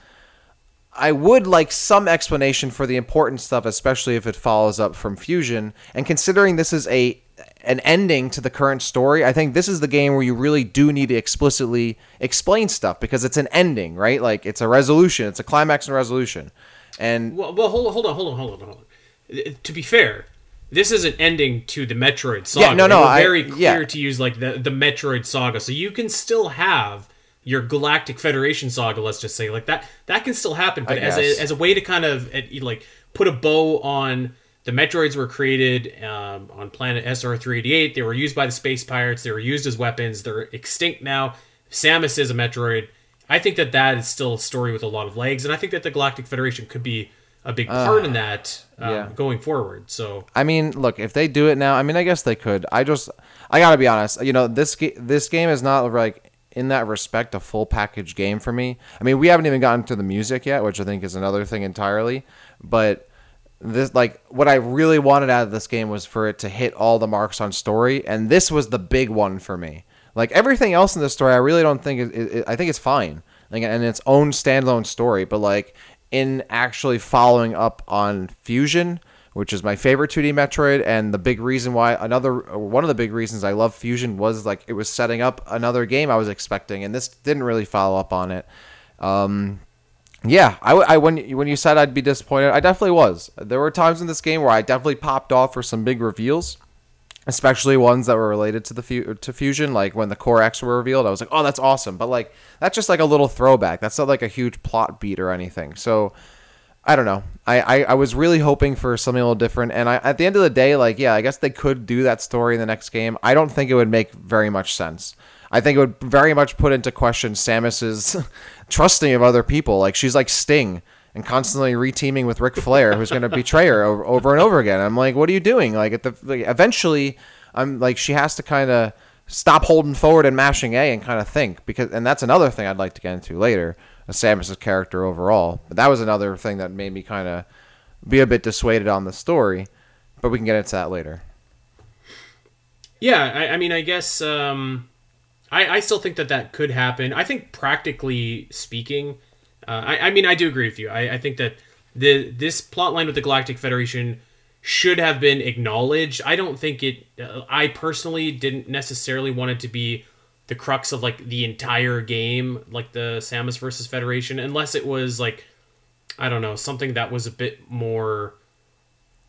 I would like some explanation for the important stuff, especially if it follows up from Fusion. And considering this is a an ending to the current story, I think this is the game where you really do need to explicitly explain stuff because it's an ending, right? Like it's a resolution, it's a climax and resolution. And Well, well hold on, hold on, hold on, hold on, hold on. To be fair, this is an ending to the Metroid saga. Yeah, no, no, I- very clear yeah. to use like the the Metroid saga, so you can still have your Galactic Federation saga. Let's just say like that. That can still happen, but as a as a way to kind of uh, like put a bow on the Metroids were created um, on planet SR three eighty eight. They were used by the space pirates. They were used as weapons. They're extinct now. Samus is a Metroid. I think that that is still a story with a lot of legs, and I think that the Galactic Federation could be a big part in that um, yeah. going forward. So I mean, look, if they do it now, I mean, I guess they could. I just, I gotta be honest. You know, this this game is not like in that respect a full package game for me. I mean, we haven't even gotten to the music yet, which I think is another thing entirely. But this, like, what I really wanted out of this game was for it to hit all the marks on story, and this was the big one for me. Like everything else in the story, I really don't think I think it's fine, like, and its own standalone story. But like in actually following up on Fusion, which is my favorite 2D Metroid, and the big reason why another one of the big reasons I love Fusion was like it was setting up another game I was expecting, and this didn't really follow up on it. Um, yeah, I when when you said I'd be disappointed, I definitely was. There were times in this game where I definitely popped off for some big reveals, especially ones that were related to the fu- to fusion, like when the core X were revealed. I was like, oh, that's awesome. But like that's just like a little throwback. That's not like a huge plot beat or anything. So I don't know. I, I, I was really hoping for something a little different. And I, at the end of the day, like, yeah, I guess they could do that story in the next game. I don't think it would make very much sense. I think it would very much put into question Samus's trusting of other people. Like, she's like Sting and constantly reteaming with Ric Flair, who's going to betray her over, over and over again. I'm like, what are you doing? Like, at the like, eventually, I'm like, she has to kind of stop holding forward and mashing A and kind of think because, and that's another thing I'd like to get into later. Samus's character overall. But that was another thing that made me kind of be a bit dissuaded on the story. But we can get into that later. yeah, I, I mean, I guess um, I, I still think that that could happen. I think practically speaking, uh, I, I mean, I do agree with you. I, I think that the this plot line with the Galactic Federation should have been acknowledged. I don't think it. Uh, I personally didn't necessarily want it to be the crux of like the entire game, like the Samus versus Federation, unless it was like I don't know something that was a bit more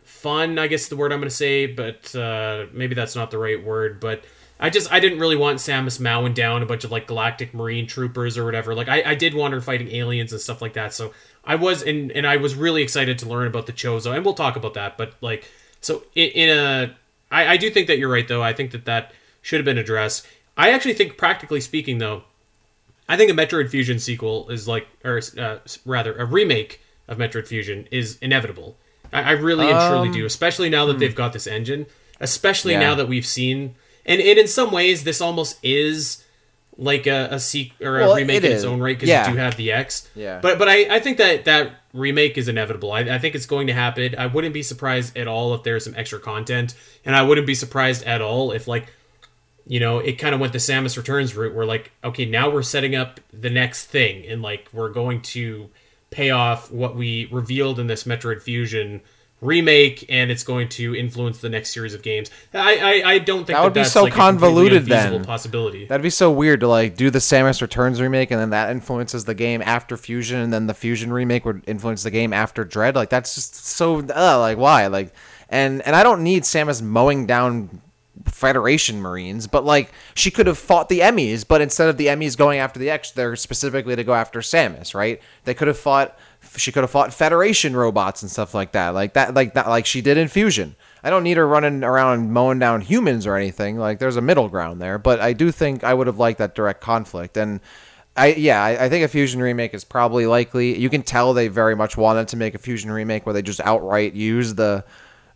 fun. I guess the word I'm going to say, but uh, maybe that's not the right word. But I just I didn't really want Samus mowing down a bunch of like galactic marine troopers or whatever. Like I, I did want her fighting aliens and stuff like that. So I was and and I was really excited to learn about the Chozo, and we'll talk about that. But like so in, in a I, I do think that you're right though. I think that that should have been addressed. I actually think practically speaking though, I think a Metroid Fusion sequel is like, or uh, rather, a remake of Metroid Fusion is inevitable. I, I really and truly do, especially now that they've got this engine. Especially Yeah. now that we've seen, and, and in some ways, this almost is like a, a sequel or a remake it in its own right because Yeah. you do have the X. Yeah. But but I, I think that that remake is inevitable. I, I think it's going to happen. I wouldn't be surprised at all if there's some extra content, and I wouldn't be surprised at all if like you know, it kind of went the Samus Returns route where like, okay, now we're setting up the next thing and like we're going to pay off what we revealed in this Metroid Fusion remake and it's going to influence the next series of games. I I, I don't think that, That would be that's so like convoluted then. possibility. That'd be so weird to like do the Samus Returns remake and then that influences the game after Fusion and then the Fusion remake would influence the game after Dread. Like that's just so uh, like why? Like and and I don't need Samus mowing down Federation Marines, but like she could have fought the Emmys, but instead of the Emmys going after the X, they're specifically to go after Samus, right? They could have fought she could have fought Federation robots and stuff like that. Like that like that like she did in Fusion. I don't need her running around mowing down humans or anything. Like there's a middle ground there, but I do think I would have liked that direct conflict. And I yeah, I, I think a Fusion remake is probably likely. You can tell they very much wanted to make a Fusion remake where they just outright use the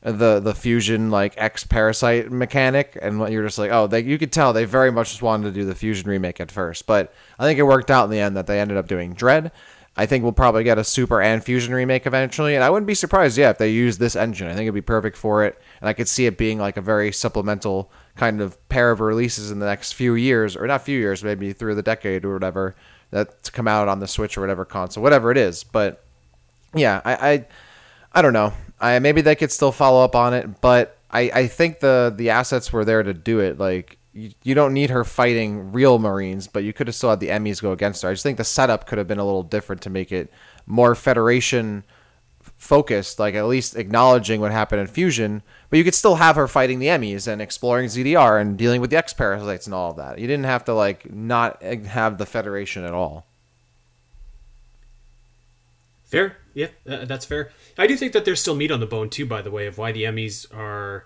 the the fusion like X parasite mechanic, and you're just like, oh, they you could tell they very much just wanted to do the fusion remake at first, but I think it worked out in the end that they ended up doing Dread. I think we'll probably get a Super and Fusion remake eventually, and I wouldn't be surprised, yeah, if they use this engine. I think it'd be perfect for it, and I could see it being like a very supplemental kind of pair of releases in the next few years, or not few years, maybe through the decade or whatever, that come out on the Switch or whatever console, whatever it is. But yeah, I, I I don't know. I maybe they could still follow up on it, but I, I think the the assets were there to do it. Like you, you don't need her fighting real Marines, but you could have still had the Emmys go against her. I just think the setup could have been a little different to make it more Federation focused, like at least acknowledging what happened in Fusion. But you could still have her fighting the Emmys and exploring ZDR and dealing with the X parasites and all of that. You didn't have to like not have the Federation at all. Fair, yeah, uh, that's fair. I do think that there's still meat on the bone too. By the way, of why the Emmys are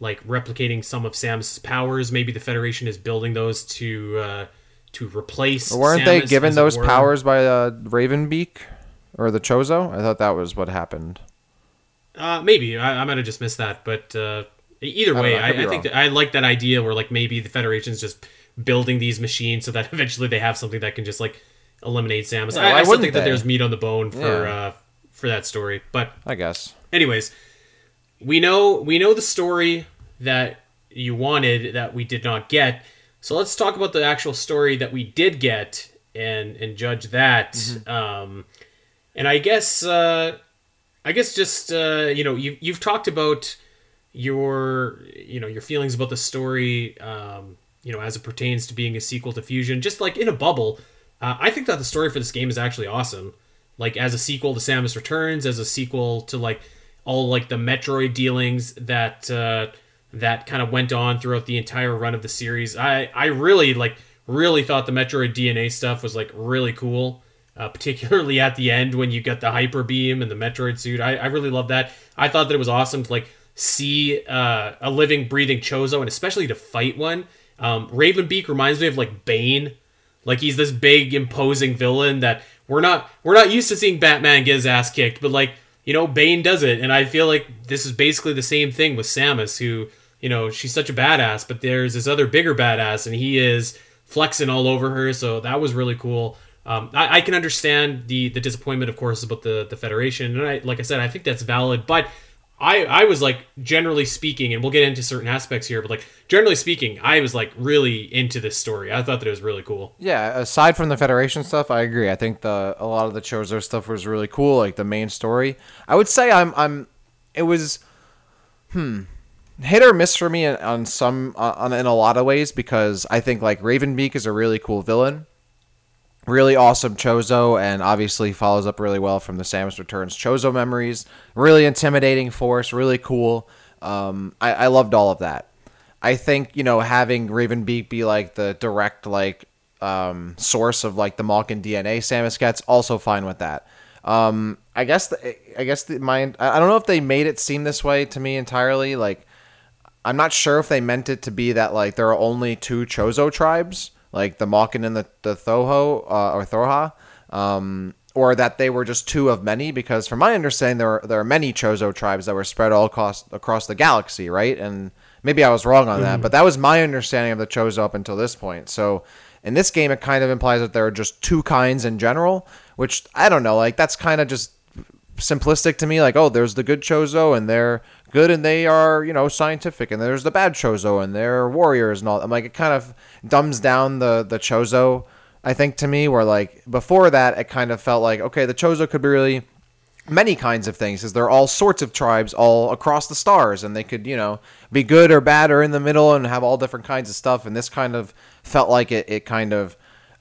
like replicating some of Samus's powers. Maybe the Federation is building those to uh, to replace. Or weren't they given those were. powers by uh, Ravenbeak or the Chozo? I thought that was what happened. Uh, maybe I, I might have just missed that, but uh, either way, I I, I, think. I like that idea where like maybe the Federation's just building these machines so that eventually they have something that can just like eliminate Samus. Yeah, I, I still think that there's meat on the bone for Yeah. uh, for that story, but I guess. anyways, we know we know the story that you wanted that we did not get. So let's talk about the actual story that we did get and and judge that. Mm-hmm. Um, and I guess uh, I guess just uh, you know you you've talked about your you know your feelings about the story um, you know as it pertains to being a sequel to Fusion, just like in a bubble. Uh, I think that the story for this game is actually awesome. Like as a sequel to Samus Returns, as a sequel to like all like the Metroid dealings that uh, that kind of went on throughout the entire run of the series. I I really like really thought the Metroid DNA stuff was like really cool. Uh, particularly at the end when you get the hyper beam and the Metroid suit, I, I really love that. I thought that it was awesome to like see uh, a living, breathing Chozo, and especially to fight one. Um, Ravenbeak reminds me of like Bane, like he's this big, imposing villain that we're not we're not used to seeing Batman get his ass kicked, but like you know Bane does it, and I feel like this is basically the same thing with Samus, who you know she's such a badass, but there's this other bigger badass, and he is flexing all over her. So that was really cool. Um, I, I can understand the the disappointment, of course, about the the Federation, and I, like I said, I think that's valid. But I I was like generally speaking, and we'll get into certain aspects here, but like generally speaking, I was like really into this story. I thought that it was really cool. Yeah, aside from the Federation stuff, I agree. I think the a lot of the Chozo stuff was really cool, like the main story. I would say I'm I'm it was hmm hit or miss for me on- some on in a lot of ways because I think like Ravenbeak is a really cool villain. Really awesome Chozo, and obviously follows up really well from the Samus Returns Chozo memories. Really intimidating force, really cool. Um, I, I loved all of that. I think you know having Raven Ravenbeak be like the direct like um, source of like the Mawkin DNA Samus gets also fine with that. Um, I guess the, I guess the, my I don't know if they made it seem this way to me entirely. Like I'm not sure if they meant it to be that like there are only two Chozo tribes, like the Mawkin and the the Thoho uh, or Thorha, um, or that they were just two of many. Because from my understanding, there are, there are many Chozo tribes that were spread all across across the galaxy, right? And maybe I was wrong on that, but that was my understanding of the Chozo up until this point. So in this game, it kind of implies that there are just two kinds in general, which I don't know. Like that's kind of just simplistic to me like oh there's the good chozo and they're good and they are you know scientific. And there's the bad chozo and they're warriors and all i'm like it kind of dumbs down the the chozo i think to me where like before that it kind of felt like okay the chozo could be really many kinds of things because they're all sorts of tribes all across the stars and they could you know be good or bad or in the middle and have all different kinds of stuff. And this kind of felt like it, it kind of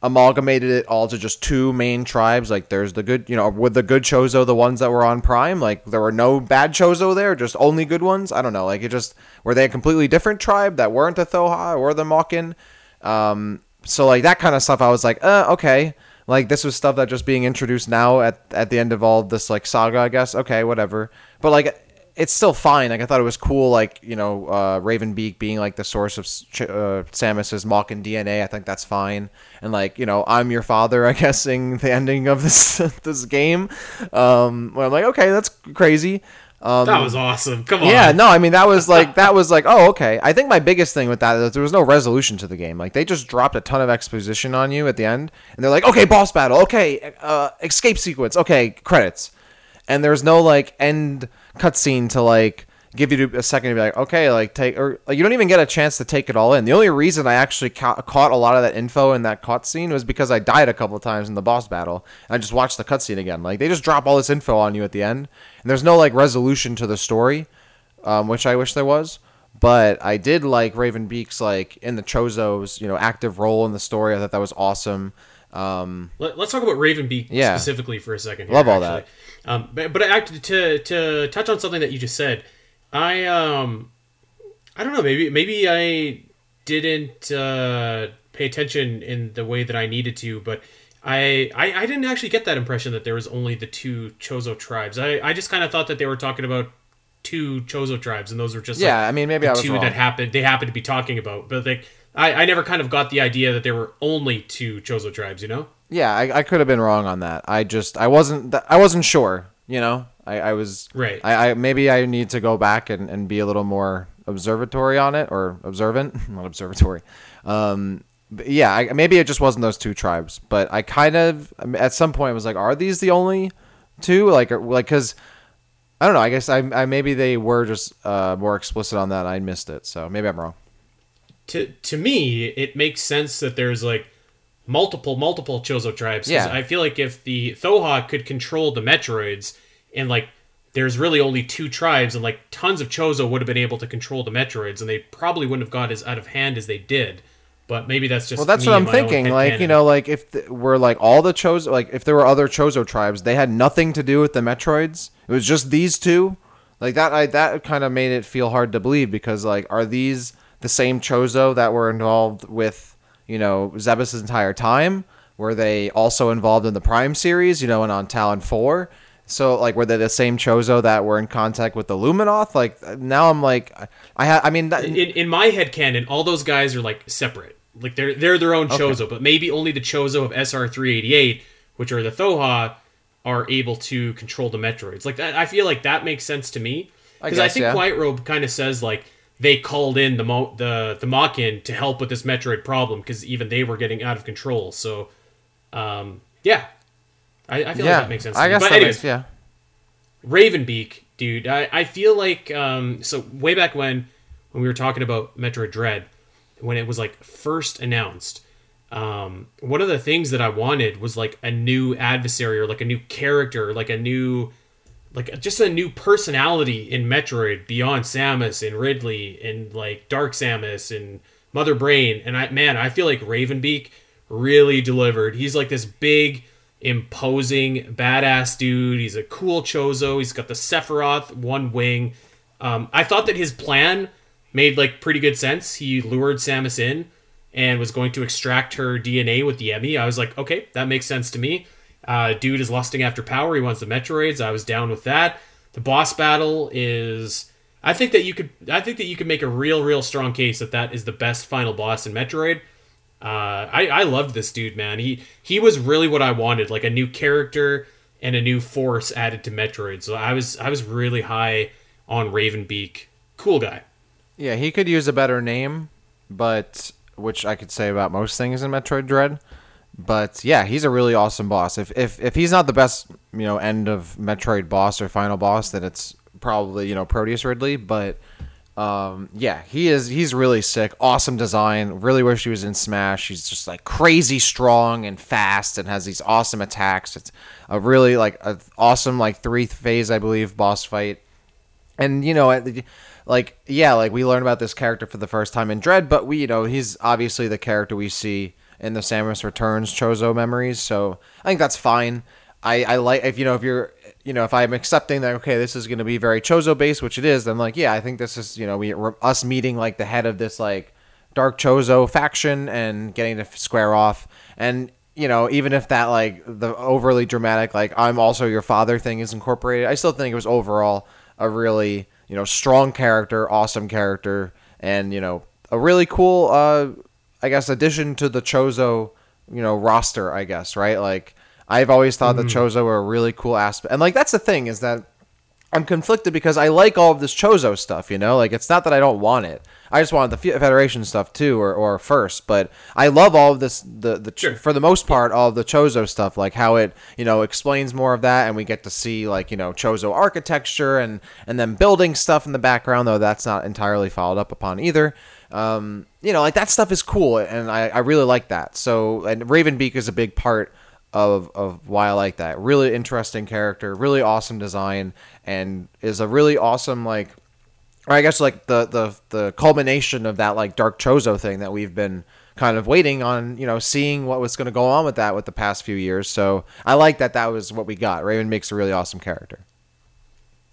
amalgamated it all to just two main tribes like there's the good you know with the good chozo the ones that were on prime like there were no bad chozo there just only good ones i don't know like it just were they a completely different tribe that weren't the thoha or the Mawkin? um so like that kind of stuff i was like uh okay like this was stuff that just being introduced now at at the end of all this like saga, I guess. Okay, whatever. But like it's still fine. Like I thought it was cool. Like you know, uh, Ravenbeak being like the source of uh, Samus's Mawkin DNA. I think that's fine. And like you know, I'm your father. I guessing the ending of this this game. Um, where I'm like, okay, that's crazy. Um, that was awesome. Come on. Yeah, no, I mean that was like that was like oh okay. I think my biggest thing with that is there was no resolution to the game. Like they just dropped a ton of exposition on you at the end, and they're like, okay, boss battle, okay, uh, escape sequence, okay, credits, and there's no like end cutscene to like give you a second to be like, okay, like take or like, you don't even get a chance to take it all in. The only reason I actually ca- caught a lot of that info in that cutscene was because I died a couple times in the boss battle. And I just watched the cutscene again. Like they just drop all this info on you at the end, and there's no like resolution to the story, um, which I wish there was. But I did like Ravenbeak's like in the Chozo's you know active role in the story. I thought that was awesome. Um, Let, us talk about Ravenbeak yeah. specifically for a second. Here, Love all actually. that. Um, but but I, to to touch on something that you just said, I um, I don't know. Maybe maybe I didn't uh, pay attention in the way that I needed to, but I, I I didn't actually get that impression that there was only the two Chozo tribes. I I just kind of thought that they were talking about two Chozo tribes, and those were just yeah. Like I mean, maybe the two wrong. that happened they happened to be talking about, but like I I never kind of got the idea that there were only two Chozo tribes. You know? Yeah, I, I could have been wrong on that. I just I wasn't I wasn't sure. You know, I, I was right. I, I maybe I need to go back and, and be a little more observatory on it or observant, not observatory. Um, yeah, I, maybe it just wasn't those two tribes, but I kind of at some point was like, are these the only two? Like, like because I don't know. I guess I, I maybe they were just uh, more explicit on that. I missed it, so maybe I'm wrong. To to me, it makes sense that there's like multiple multiple Chozo tribes. Yeah. I feel like if the Thoha could control the Metroids and like there's really only two tribes and like tons of Chozo would have been able to control the Metroids and they probably wouldn't have got as out of hand as they did. But maybe that's just well. That's what I'm thinking. Like you know, like if the, we're like all the Chozo, like if there were other Chozo tribes, they had nothing to do with the Metroids. It was just these two. Like that, I that kind of made it feel hard to believe because like are these the same Chozo that were involved with you know Zebes' entire time? Were they also involved in the Prime series? You know, and on Tallon Four? So like were they the same Chozo that were in contact with the Luminoth? Like now I'm like I ha- I mean that- in in my head canon, all those guys are like separate. Like they're they're their own Chozo, okay. but maybe only the Chozo of SR three eighty eight, which are the Thoha, are able to control the Metroids. Like that, I feel like that makes sense to me because I, I, think yeah. Quiet Robe kind of says like they called in the Mo- the the Mawkin to help with this Metroid problem because even they were getting out of control. So, um, yeah, I, I feel yeah, like that makes sense. I guess but anyways, makes, yeah. Ravenbeak, dude, I, I feel like um, so way back when when we were talking about Metroid Dread, when it was like first announced, um, one of the things that I wanted was like a new adversary or like a new character, like a new like just a new personality in Metroid beyond Samus and Ridley and like Dark Samus and Mother Brain. And I man, I feel like Ravenbeak really delivered. He's like this big imposing, badass dude. He's a cool Chozo. He's got the Sephiroth one wing. Um, I thought that his plan made like pretty good sense. He lured Samus in and was going to extract her DNA with the Emmy. I was like, okay, that makes sense to me. Uh, dude is lusting after power. He wants the Metroids. I was down with that. The boss battle is. I think that you could. I think that you could make a real, real strong case that that is the best final boss in Metroid. Uh, I I loved this dude, man. He he was really what I wanted, like a new character and a new force added to Metroid. So I was I was really high on Ravenbeak. Cool guy. Yeah, he could use a better name, but which I could say about most things in Metroid Dread. But yeah, he's a really awesome boss. If if if he's not the best, you know, end of Metroid boss or final boss, then it's probably you know Proteus Ridley. But Um, yeah, he is. He's really sick. Awesome design. Really wish he was in Smash. He's just like crazy strong and fast, and has these awesome attacks. It's a really like a awesome like three phase, I believe, boss fight. And you know, like yeah, like we learn about this character for the first time in Dread, but we you know he's obviously the character we see in the Samus Returns Chozo memories, so I think that's fine. I, I like if you know if you're you know if I'm accepting that okay this is going to be very Chozo based which it is then like yeah I think this is you know we us meeting like the head of this like dark Chozo faction and getting to square off and you know even if that like the overly dramatic like I'm also your father thing is incorporated I still think it was overall a really you know strong character awesome character and you know a really cool uh I guess addition to the Chozo you know roster I guess right like I've always thought mm. that Chozo were a really cool aspect, and like that's the thing is that I'm conflicted because I like all of this Chozo stuff. You know, like it's not that I don't want it. I just wanted the Federation stuff too, or, or first. But I love all of this. The the sure. for the most part, all of the Chozo stuff, like how it you know explains more of that, and we get to see like you know Chozo architecture and and then building stuff in the background. Though that's not entirely followed up upon either. Um, you know, like that stuff is cool, and I, I really like that. So and Ravenbeak is a big part of of why I like that. Really interesting character, really awesome design, and is a really awesome like, or I guess like the the the culmination of that like Dark Chozo thing that we've been kind of waiting on, you know, seeing what was going to go on with that with the past few years. So I like that that was what we got. Ravenbeak's a really awesome character.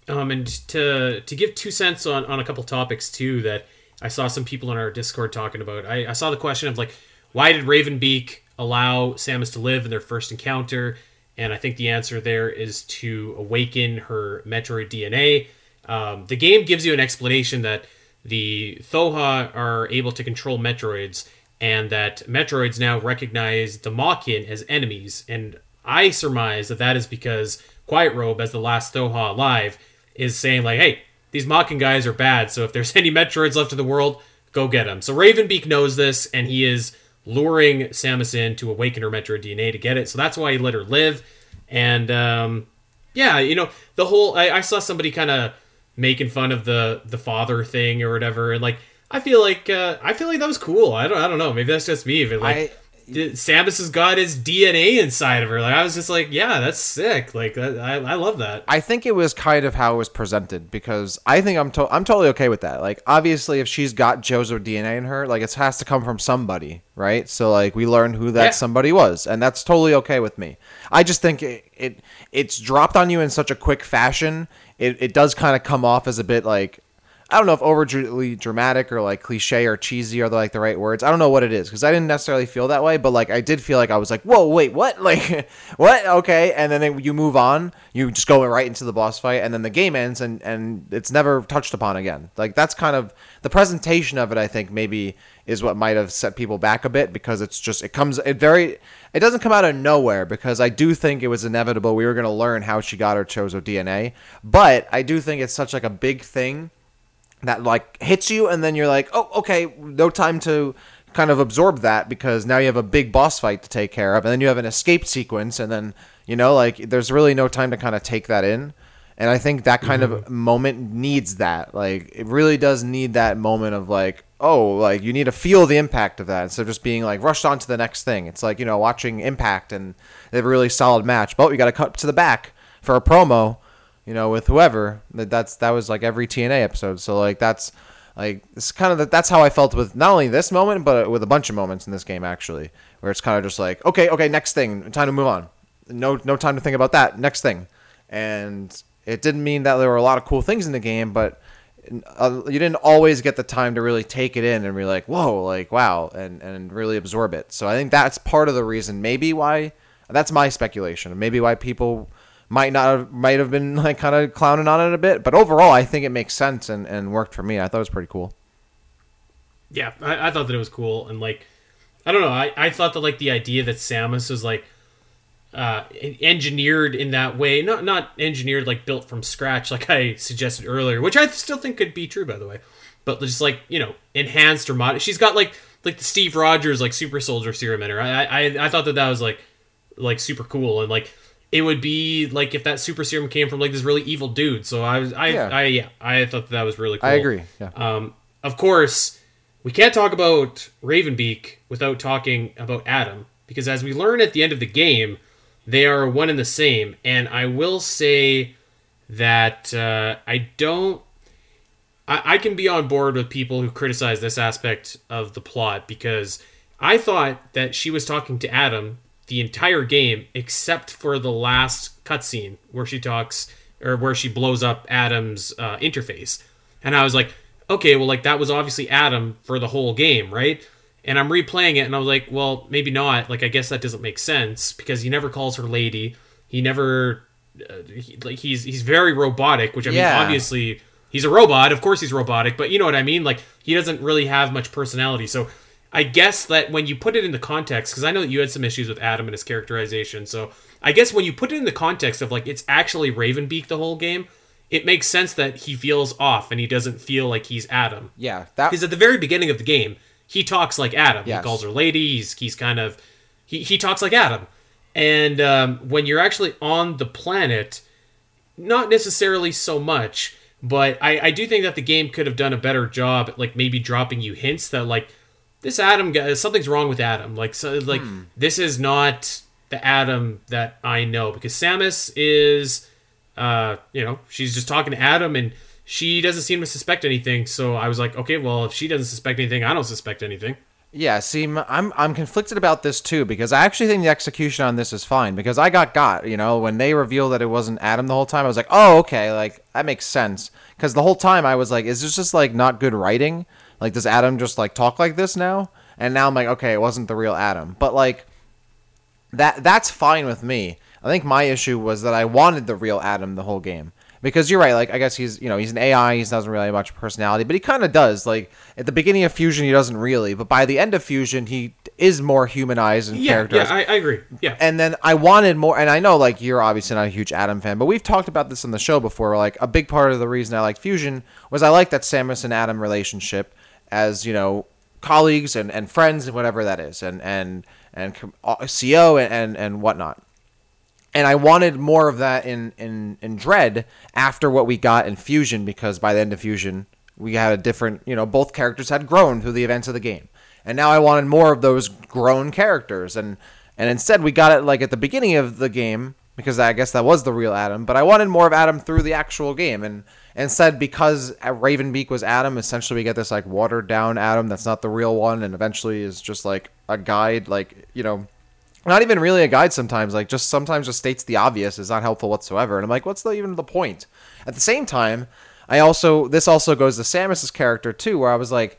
Um, and to to give two cents on on a couple topics too that I saw some people in our Discord talking about. I, I saw the question of like, why did Ravenbeak allow Samus to live in their first encounter. And I think the answer there is to awaken her Metroid DNA. Um, the game gives you an explanation that the Thoha are able to control Metroids, and that Metroids now recognize the Mawkin as enemies. And I surmise that that is because Quiet Robe, as the last Thoha alive, is saying like, "Hey, these Mawkin guys are bad. So if there's any Metroids left in the world, go get them." So Ravenbeak knows this, and he is luring Samus in to awaken her Metroid DNA to get it. So that's why he let her live. And um, yeah, you know, the whole I, I saw somebody kind of making fun of the the father thing or whatever, and like I feel like uh, I feel like that was cool. I don't I don't know. Maybe that's just me, but like. I, Samus has got his DNA inside of her. Like I was just like, yeah, that's sick. Like I, I love that. I think it was kind of how it was presented because I think I'm to- I'm totally okay with that. Like obviously, if she's got Chozo DNA in her, like it has to come from somebody, right? So like we learned who that yeah. somebody was, and that's totally okay with me. I just think it, it it's dropped on you in such a quick fashion. It it does kind of come off as a bit like I don't know if overly dramatic or like cliche or cheesy are the, like the right words. I don't know what it is because I didn't necessarily feel that way, but like I did feel like I was like, whoa, wait, what? Like, what? Okay, and then you move on, you just go right into the boss fight, and then the game ends, and and it's never touched upon again. Like that's kind of the presentation of it. I think maybe is what might have set people back a bit because it's just it comes it very it doesn't come out of nowhere because I do think it was inevitable we were going to learn how she got her Chozo DNA, but I do think it's such like a big thing that like hits you and then you're like oh okay no time to kind of absorb that because now you have a big boss fight to take care of and then you have an escape sequence and then you know like there's really no time to kind of take that in. And i think that kind mm-hmm. of moment needs that. Like it really does need that moment of like oh like you need to feel the impact of that instead of just being like rushed on to the next thing. It's like you know watching impact and they have a really solid match but you got to cut to the back for a promo you know, with whoever. That that's that was like every TNA episode. So like that's like it's kind of the, that's how I felt with not only this moment but with a bunch of moments in this game actually, where it's kind of just like okay, okay, next thing, time to move on. No no time to think about that. Next thing, and it didn't mean that there were a lot of cool things in the game, but. Uh, you didn't always get the time to really take it in and be like, whoa, like wow, and and really absorb it. So I think that's part of the reason, maybe why. That's my speculation. Maybe why people might not have, might have been like kind of clowning on it a bit, but overall, I think it makes sense and, and worked for me. I thought it was pretty cool. Yeah, I, I thought that it was cool, and like, I don't know, I, I thought that like the idea that Samus was like uh, engineered in that way, not not engineered like built from scratch, like I suggested earlier, which I still think could be true, by the way, but just like you know, enhanced or mod. She's got like like the Steve Rogers like super soldier serum in her. I I I thought that that was like like super cool and like it would be like if that super serum came from like this really evil dude. So I was, I, Yeah. I, yeah, I thought that was really cool. I agree. Yeah. Um, of course, we can't talk about Ravenbeak without talking about Adam, because as we learn at the end of the game, they are one and the same. And I will say that uh, I don't. I, I can be on board with people who criticize this aspect of the plot because I thought that she was talking to Adam the entire game except for the last cutscene where she talks or where she blows up Adam's uh, interface. And I was like, okay, well, like that was obviously Adam for the whole game, right? And I'm replaying it, and I was like, well, maybe not. Like, I guess that doesn't make sense because he never calls her lady. He never, uh, he, like, he's he's very robotic, which I Yeah. mean, obviously he's a robot. Of course, he's robotic, but you know what I mean. Like, he doesn't really have much personality. So, I guess that when you put it in the context, because I know that you had some issues with Adam and his characterization. So, I guess when you put it in the context of like it's actually Ravenbeak the whole game, it makes sense that he feels off and he doesn't feel like he's Adam. yeah. That Because at the very beginning of the game, he talks like Adam. Yes. He calls her lady. He's he's kind of he, he talks like Adam. And um, when you're actually on the planet, not necessarily so much, but I, I do think that the game could have done a better job, at, like maybe dropping you hints that like this Adam guy, something's wrong with Adam. Like so, like this is not the Adam that I know because Samus is, uh, you know, she's just talking to Adam and she doesn't seem to suspect anything. So I was like, okay, well, if she doesn't suspect anything, I don't suspect anything. Yeah, see, I'm I'm conflicted about this too because I actually think the execution on this is fine because I got got. You know, when they revealed that it wasn't Adam the whole time, I was like, oh, okay, like that makes sense. Because the whole time I was like, is this just like not good writing? Like, does Adam just like talk like this now? And now I'm like, okay, it wasn't the real Adam. But like, that that's fine with me. I think my issue was that I wanted the real Adam the whole game. Because you're right, like I guess he's you know he's an AI, he doesn't really have much personality, but he kind of does. Like at the beginning of Fusion, he doesn't really, but by the end of Fusion, he is more humanized and Yeah, characterized. yeah, I, I agree. Yeah, and then I wanted more, and I know like you're obviously not a huge Adam fan, but we've talked about this on the show before. Like a big part of the reason I liked Fusion was I like that Samus and Adam relationship as you know colleagues and, and friends and whatever that is, and and and com- uh, CO and, and and whatnot. And I wanted more of that in, in, in Dread after what we got in Fusion because by the end of Fusion, we had a different, you know, both characters had grown through the events of the game. And now I wanted more of those grown characters. And, and instead, we got it like at the beginning of the game because I guess that was the real Adam. But I wanted more of Adam through the actual game. And instead, because Ravenbeak was Adam, essentially we get this like watered down Adam that's not the real one and eventually is just like a guide, like, you know not even really a guide sometimes like just sometimes just states the obvious is not helpful whatsoever. And i'm like what's the, even the point? At the same time i also this also goes to samus's character too where i was like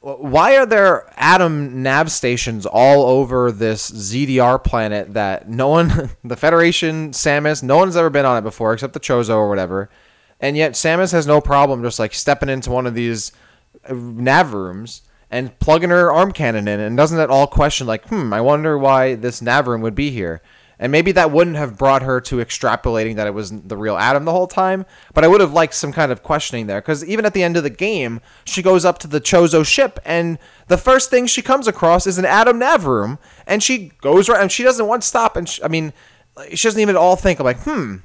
why are there adam nav stations all over this zdr planet that no one the federation samus no one's ever been on it before except the chozo or whatever and yet samus has no problem just like stepping into one of these uh, nav rooms and plugging her arm cannon in and doesn't at all question like hmm i wonder why this nav room would be here. And maybe that wouldn't have brought her to extrapolating that it was the real adam the whole time but i would have liked some kind of questioning there because even at the end of the game she goes up to the chozo ship and the first thing she comes across is an adam nav room and she goes right and she doesn't want to stop and she, i mean she doesn't even at all think I'm like hmm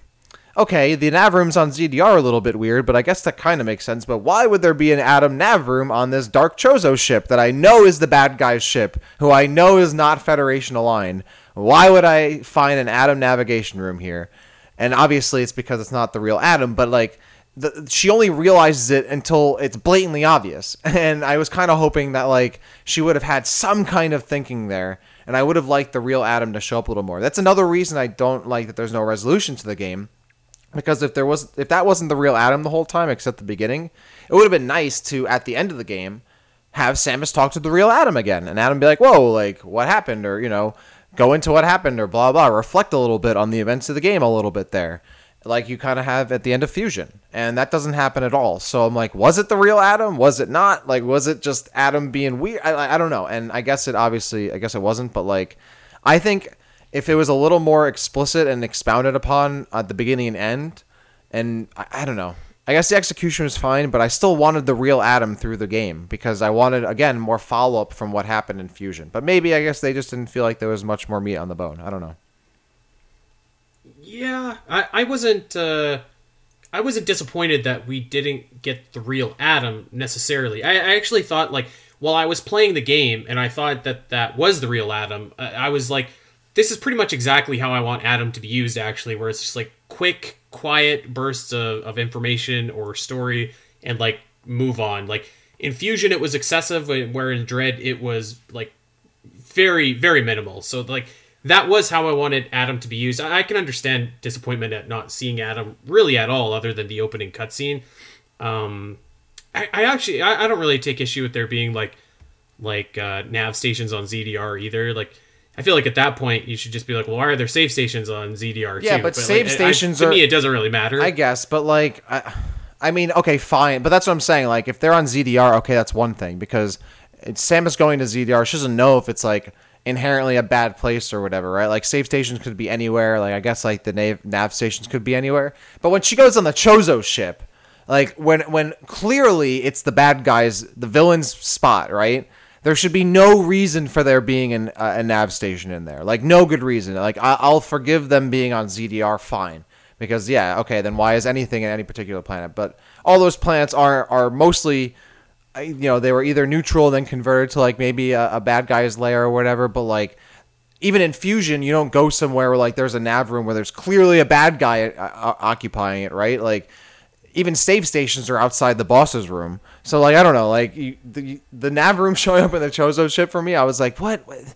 okay, the nav rooms on ZDR are a little bit weird, but I guess that kind of makes sense. But why would there be an Adam nav room on this Dark Chozo ship that I know is the bad guy's ship, who I know is not Federation aligned? Why would I find an Adam navigation room here? And obviously, it's because it's not the real Adam, but like. The, she only realizes it until it's blatantly obvious and i was kind of hoping that like she would have had some kind of thinking there and i would have liked the real adam to show up a little more that's another reason i don't like that there's no resolution to the game because if there was if that wasn't the real Adam the whole time except the beginning, it would have been nice to at the end of the game have Samus talk to the real Adam again and Adam be like, "Whoa, like what happened?" or you know, go into what happened or blah blah, reflect a little bit on the events of the game a little bit there. Like you kind of have at the end of Fusion, and that doesn't happen at all. So I'm like, was it the real Adam? Was it not? Like, was it just Adam being weird? I, I- don't know. And I guess it obviously, I guess it wasn't. But like, I think if it was a little more explicit and expounded upon at the beginning and end, and I, I don't know. I guess the execution was fine, but I still wanted the real Adam through the game because I wanted again more follow up from what happened in Fusion. But maybe I guess they just didn't feel like there was much more meat on the bone. I don't know. Yeah, I, I wasn't uh, I wasn't disappointed that we didn't get the real Adam necessarily. I, I actually thought like while I was playing the game and I thought that that was the real Adam, I, I was like, this is pretty much exactly how I want Adam to be used. Actually, where it's just like quick, quiet bursts of, of information or story and like move on. Like in Fusion, it was excessive, where in Dread it was like very, very minimal. So like that was how I wanted Adam to be used. I, I can understand disappointment at not seeing Adam really at all, other than the opening cutscene. Um, I, I actually I, I, don't really take issue with there being like like uh, nav stations on ZDR either. Like I feel like at that point you should just be like, well, why are there save stations on ZDR? Yeah, too? but, but save like, stations I, to are, me it doesn't really matter. I guess, but like. I, I mean, okay, fine, but that's what I'm saying. Like, if they're on ZDR, okay, that's one thing because Samus going to ZDR. She doesn't know if it's like inherently a bad place or whatever, right? Like save stations could be anywhere. Like I guess like the nav, nav stations could be anywhere. But when she goes on the Chozo ship, like when when clearly it's the bad guys, the villain's spot, right? There should be no reason for there being an, uh, a nav station in there. Like no good reason. Like I, I'll forgive them being on ZDR, fine because yeah, okay, then why is anything in any particular planet? But all those planets are are mostly you know they were either neutral then converted to like maybe a, a, bad guy's lair or whatever but like even in fusion you don't go somewhere where like there's a nav room where there's clearly a bad guy uh, occupying it right like even save stations are outside the boss's room so like i don't know like you, the, the nav room showing up in the chozo ship for me i was like what, what?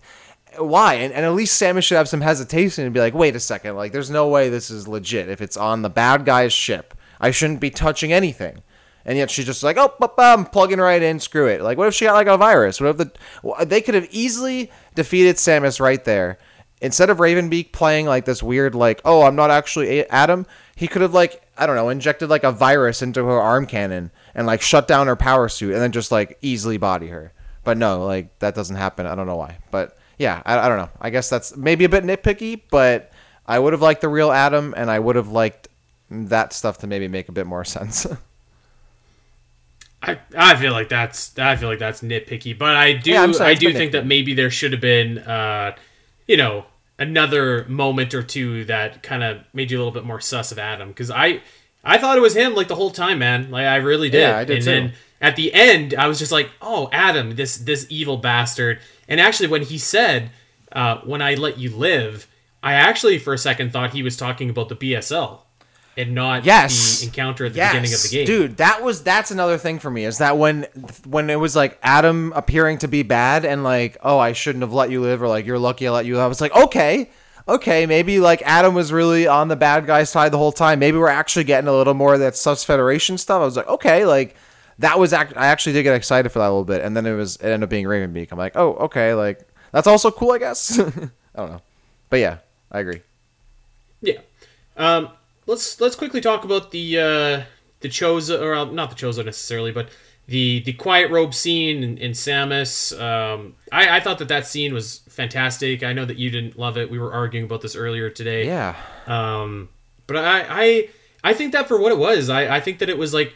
why and, and at least samus should have some hesitation and be like wait a second like there's no way this is legit if it's on the bad guy's ship i shouldn't be touching anything and yet she's just like, oh, I'm plugging right in. Screw it. Like, what if she got like a virus? What if the they could have easily defeated Samus right there instead of Ravenbeak playing like this weird like, oh, I'm not actually Adam. He could have like I don't know injected like a virus into her arm cannon and like shut down her power suit and then just like easily body her. But no, like that doesn't happen. I don't know why. But yeah, I, I don't know. I guess that's maybe a bit nitpicky, but I would have liked the real Adam and I would have liked that stuff to maybe make a bit more sense. I, I feel like that's I feel like that's nitpicky, but I do yeah, I do think that maybe there should have been uh, you know another moment or two that kind of made you a little bit more sus of Adam because I I thought it was him like the whole time, man. Like I really did. Yeah, I did and too. then at the end, I was just like, oh, Adam, this this evil bastard. And actually, when he said, uh, "When I let you live," I actually for a second thought he was talking about the BSL and not yes. the encounter at the yes. beginning of the game. Dude, that was that's another thing for me is that when when it was like Adam appearing to be bad and like, oh, I shouldn't have let you live or like you're lucky I let you live. I was like, okay, okay, maybe like Adam was really on the bad guy side the whole time. Maybe we're actually getting a little more of that Sus Federation stuff. I was like, okay, like that was act- I actually did get excited for that a little bit, and then it was it ended up being Ravenbeak. I'm like, oh, okay, like that's also cool, I guess. I don't know, but yeah, I agree. Yeah. Um, let's let's quickly talk about the uh, the Chozo, or uh, not the Chozo necessarily, but the the quiet robe scene in, in Samus. Um, I, I thought that that scene was fantastic. I know that you didn't love it. We were arguing about this earlier today. Yeah. Um, but I I I think that for what it was, I I think that it was like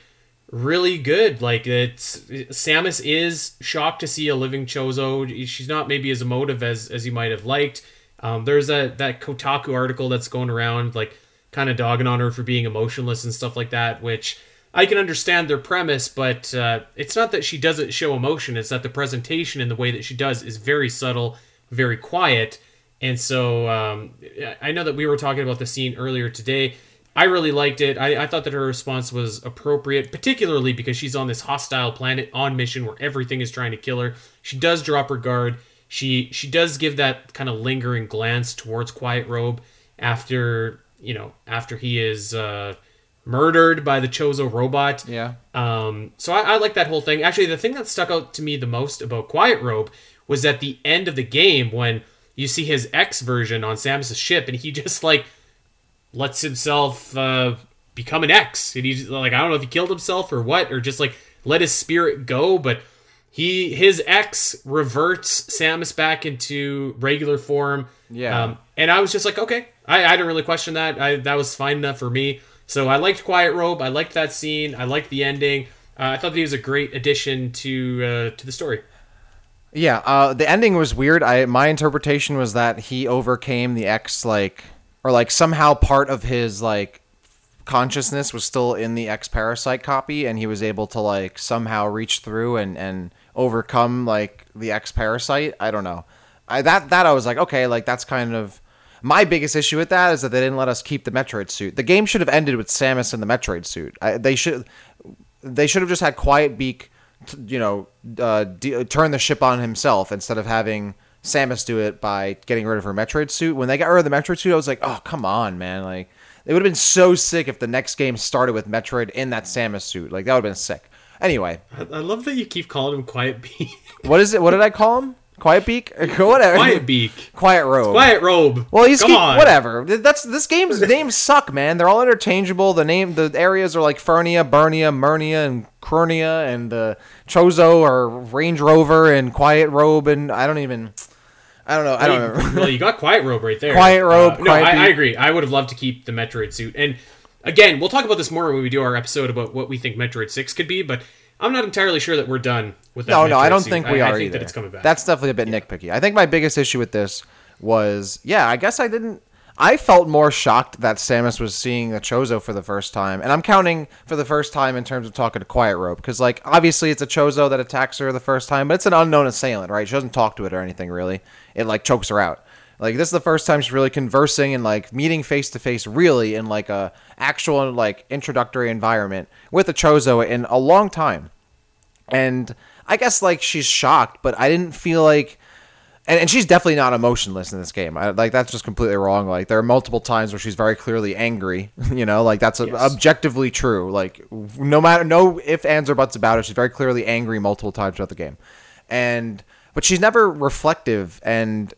really good. Like it's Samus is shocked to see a living Chozo. She's not maybe as emotive as as you might have liked. Um, there's a that Kotaku article that's going around like kind of dogging on her for being emotionless and stuff like that, which I can understand their premise, but uh, it's not that she doesn't show emotion, it's that the presentation and the way that she does is very subtle, very quiet. And so um, I know that we were talking about the scene earlier today. I really liked it. I, I, thought that her response was appropriate, particularly because she's on this hostile planet on mission where everything is trying to kill her. She does drop her guard. She she does give that kind of lingering glance towards Quiet Robe after you know, after he is uh, murdered by the Chozo robot. Yeah. Um, so I, I like that whole thing. Actually, the thing that stuck out to me the most about Quiet Robe was at the end of the game when you see his X version on Samus's ship, and he just like lets himself uh, become an X, and he's like, I don't know if he killed himself or what, or just like let his spirit go, but he his X reverts Samus back into regular form. Yeah. Um, and I was just like, okay, I, I didn't really question that. I, that was fine enough for me. So I liked Quiet Robe. I liked that scene. I liked the ending. Uh, I thought he was a great addition to uh, to the story. Yeah, uh, the ending was weird. I my interpretation was that he overcame the X like or like somehow part of his like consciousness was still in the X parasite copy, and he was able to like somehow reach through and and overcome like the X parasite. I don't know. I that that I was like, okay, like that's kind of my biggest issue with that is that they didn't let us keep the Metroid suit. The game should have ended with Samus in the Metroid suit. I, they should they should have just had Quiet Beak, t- you know, uh, d- turn the ship on himself instead of having Samus do it by getting rid of her Metroid suit. When they got rid of the Metroid suit, I was like, oh come on, man, like. It would have been so sick if the next game started with Metroid in that Samus suit. Like that would have been sick. Anyway, I, I love that you keep calling him Quiet Beak. what is it? What did I call him? Quiet Beak? Whatever. Quiet Beak. Quiet Robe. Quiet Robe. Well, he's Come keep, on. whatever. That's this game's names suck, man. They're all interchangeable. The name, the areas are like Fernia, Burnia, Murnia, and Cronia, and uh, Chozo or Range Rover and Quiet Robe, and I don't even. I don't know. I don't remember. well, you got Quiet Robe right there. Quiet Robe, Uh, no, Quiet I, I agree. I would have loved to keep the Metroid suit. And again, we'll talk about this more when we do our episode about what we think Metroid Six could be. But I'm not entirely sure that we're done with that. No, no, I don't suit. think we I, are I think either. that it's coming back. That's definitely a bit nitpicky. I think my biggest issue with this was, yeah, I guess I didn't. I felt more shocked that Samus was seeing the Chozo for the first time, and I'm counting for the first time in terms of talking to Quiet Robe, because like obviously it's a Chozo that attacks her the first time, but it's an unknown assailant, right? She doesn't talk to it or anything really. It like chokes her out. Like this is the first time she's really conversing and like meeting face to face, really in like a actual like introductory environment with a Chozo in a long time and I guess like she's shocked, but I didn't feel like, and, and she's definitely not emotionless in this game. I, like that's just completely wrong. Like there are multiple times where she's very clearly angry. You know, like that's Yes. objectively true. Like no matter no if ands or buts about it, she's very clearly angry multiple times throughout the game, and but she's never reflective and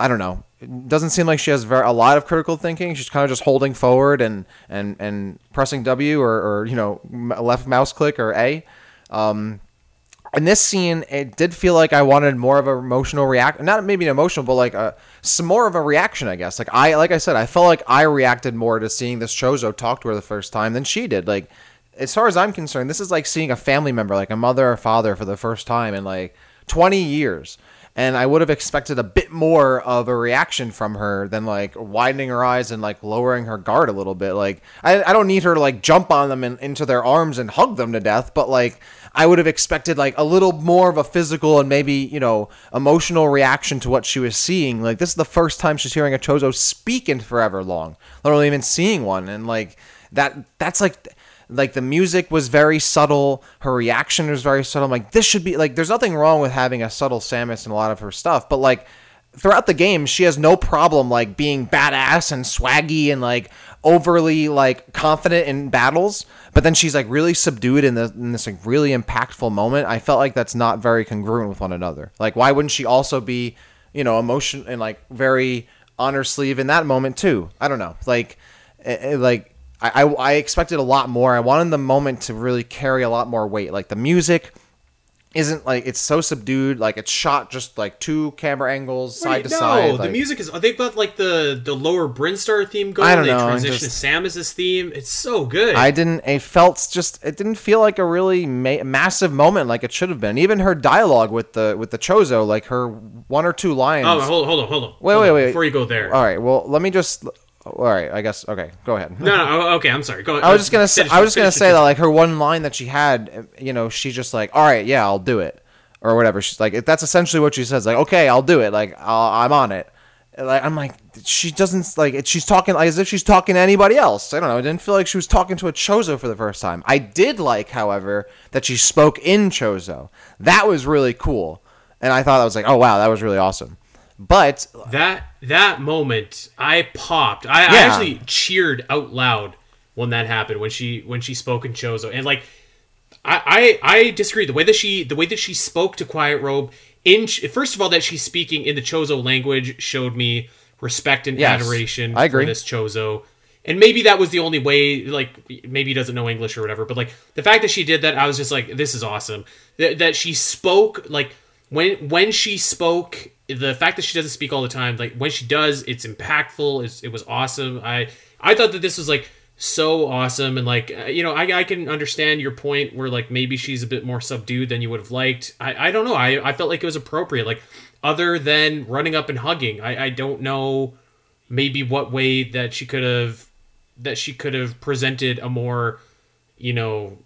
I don't know. It doesn't seem like she has a lot of critical thinking. She's kind of just holding forward and and and pressing W or, or you know left mouse click or A. Um, in this scene, it did feel like I wanted more of an emotional react, not maybe an emotional, but like a some more of a reaction, I guess. Like I, like I said, I felt like I reacted more to seeing this Chozo talk to her the first time than she did. Like, as far as I'm concerned, this is like seeing a family member, like a mother or father, for the first time in like 20 years. And I would have expected a bit more of a reaction from her than like widening her eyes and like lowering her guard a little bit. Like I, I don't need her to like jump on them and into their arms and hug them to death, but like I would have expected like a little more of a physical and maybe you know emotional reaction to what she was seeing. Like this is the first time she's hearing a Chozo speak in forever long, alone even seeing one, and like that that's like like the music was very subtle. Her reaction was very subtle. I'm like this should be like there's nothing wrong with having a subtle samus in a lot of her stuff but like throughout the game she has no problem like being badass and swaggy and like overly like confident in battles but then she's like really subdued in, the, in this like really impactful moment. I felt like that's not very congruent with one another. Like why wouldn't she also be you know emotion and like very on her sleeve in that moment too? I don't know. Like eh, eh, like I, I, I expected a lot more. I wanted the moment to really carry a lot more weight. Like the music isn't like it's so subdued. Like it's shot just like two camera angles side Wait, to no, side. the like- music is. They've got like the the lower Brinstar theme going. I don't they know, transition just- to Samus's theme. It's so good. I didn't. It felt just. It didn't feel like a really ma- massive moment like it should have been. Even her dialogue with the with the Chozo, like her one or two lines. oh, hold, on hold on, hold on. Wait, hold wait, on, wait. Before you go there. All right. Well, let me just. All right. I guess. Okay. Go ahead. No, no. oh, Okay, I'm sorry. Go. Ahead. I was just gonna say. finish- I was just gonna say that like her one line that she had, eh, you know, she's just like, "All right, yeah, I'll do it," or whatever. She's like, that's essentially what she says. Like, "Okay, I'll do it." Like, I'll, I'm on it. Like, I'm like, she doesn't like. it- She's talking like as if she's talking to anybody else. I don't know. I didn't feel like she was talking to a Chozo for the first time. I did like, however, that she spoke in Chozo. That was really cool, and I thought I was like, "Oh wow, that was really awesome." But that that moment, I popped. I, I actually cheered out loud when that happened. When she when she spoke in Chozo, and like, I I, I disagree. The way that she the way that she spoke to Quiet Robe in first of all that she's speaking in the Chozo language showed me respect and Yes, adoration I agree. for this Chozo. And maybe that was the only way, like, maybe he doesn't know English or whatever, but, like, the fact that she did that, I was just like, this is awesome. That, that she spoke, like, when when she spoke, the fact that she doesn't speak all the time, like, when she does, it's impactful, it's, it was awesome. I, I thought that this was, like, so awesome, and, like, uh, you know, I, I can understand your point where, like, maybe she's a bit more subdued than you would have liked. I, I don't know, I, I felt like it was appropriate, like, other than running up and hugging. I, I don't know maybe what way that she could have that she could have presented a more you know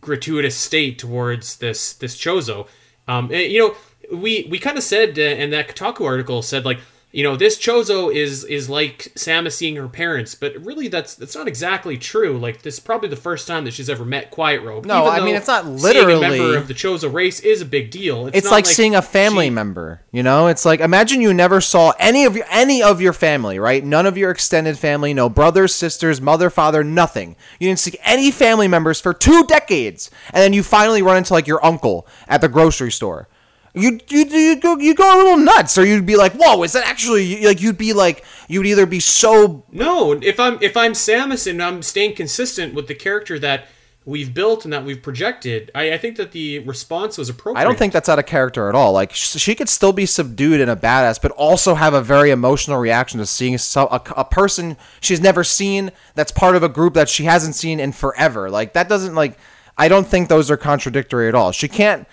gratuitous state towards this this chozo um and, you know we we kind of said uh, and that kotaku article said like you know this chozo is is like Samus seeing her parents, but really that's that's not exactly true. Like this is probably the first time that she's ever met Quiet Robe. No, I mean, it's not seeing literally- a member of the chozo race is a big deal. It's, It's not like, seeing a family she- member, you know? It's like imagine you never saw any of your any of your family, right? None of your extended family, no brothers, sisters, mother, father, nothing. You didn't see any family members for 2 decades. And then you finally run into like your uncle at the grocery store. You you you go you go a little nuts or you'd be like, "Whoa, is that actually like you'd be like you'd either be so No, if I'm if I'm Samus and I'm staying consistent with the character that we've built and that we've projected, I, I think that the response was appropriate. I don't think that's out of character at all. Like sh- she could still be subdued and a badass, but also have a very emotional reaction to seeing so- a, a person she's never seen that's part of a group that she hasn't seen in forever. Like that doesn't like. I don't think those are contradictory at all. She can't.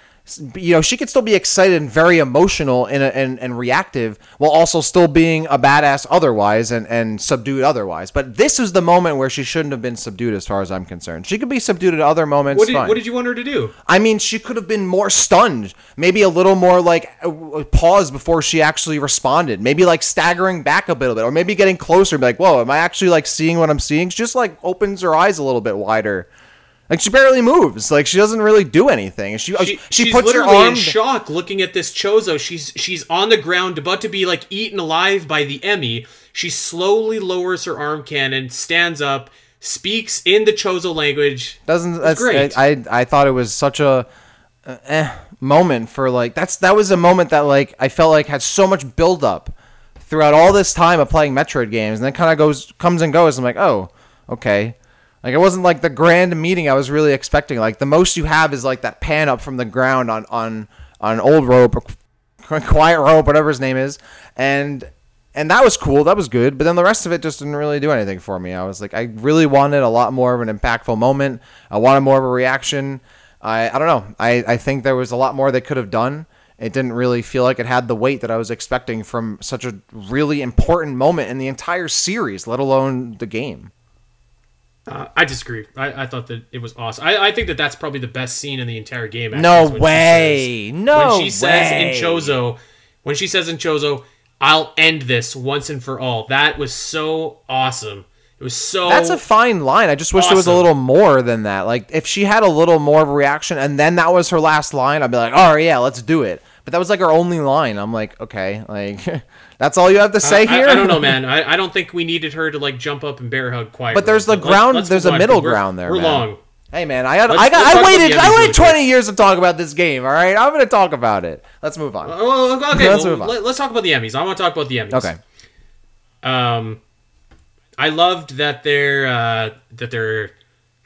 You know, she could still be excited and very emotional and, and, and reactive while also still being a badass otherwise and, and subdued otherwise. But this is the moment where she shouldn't have been subdued as far as I'm concerned. She could be subdued at other moments. What did, what did you want her to do? I mean, she could have been more stunned. Maybe a little more like uh, pause before she actually responded. Maybe like staggering back a little bit, or maybe getting closer. And be like, "Whoa, am I actually like seeing what I'm seeing?" She just like opens her eyes a little bit wider. Like she barely moves. Like she doesn't really do anything. She she, she she's puts her arm. in shock looking at this chozo. She's she's on the ground, about to be like eaten alive by the Emmy. She slowly lowers her arm cannon, stands up, speaks in the chozo language. doesn't that's great. I, I I thought it was such a uh, eh, moment for like that's that was a moment that like I felt like had so much build up throughout all this time of playing Metroid games and then kind of goes comes and goes. I'm like, "Oh, okay." Like it wasn't like the grand meeting I was really expecting. Like the most you have is like that pan up from the ground on on on old rope, quiet rope, whatever his name is, and and that was cool. That was good. But then the rest of it just didn't really do anything for me. I was like, I really wanted a lot more of an impactful moment. I wanted more of a reaction. I I don't know. I I think there was a lot more they could have done. It didn't really feel like it had the weight that I was expecting from such a really important moment in the entire series, let alone the game. Uh, I disagree. I, I thought that it was awesome. I, I think that that's probably the best scene in the entire game. actually, No she way. says- No When she says in. Chozo, when she says in Chozo, "I'll end this once and for all." That was so awesome. It was so. That's a fine line. I just wish there was a little more than that. Like if she had a little more of a reaction and then that was her last line, I'd be like, "Oh yeah, let's do it." But that was like her only line. I'm like, "Okay, like that's all you have to say I, here?" I, don't know, man. I, I don't think we needed her to like jump up and bear hug quiet. But there's the ground- let's there's move a middle ground there, We're man. long. Hey man, I got, Let's- I got, I waited, I waited 20 quick. years to talk about this game. All right, I'm gonna talk about it. Let's move on. Okay. Let's well, move on. let, us talk about the Emmys. I want to talk about the Emmys. Okay. Um, I loved that their uh, that their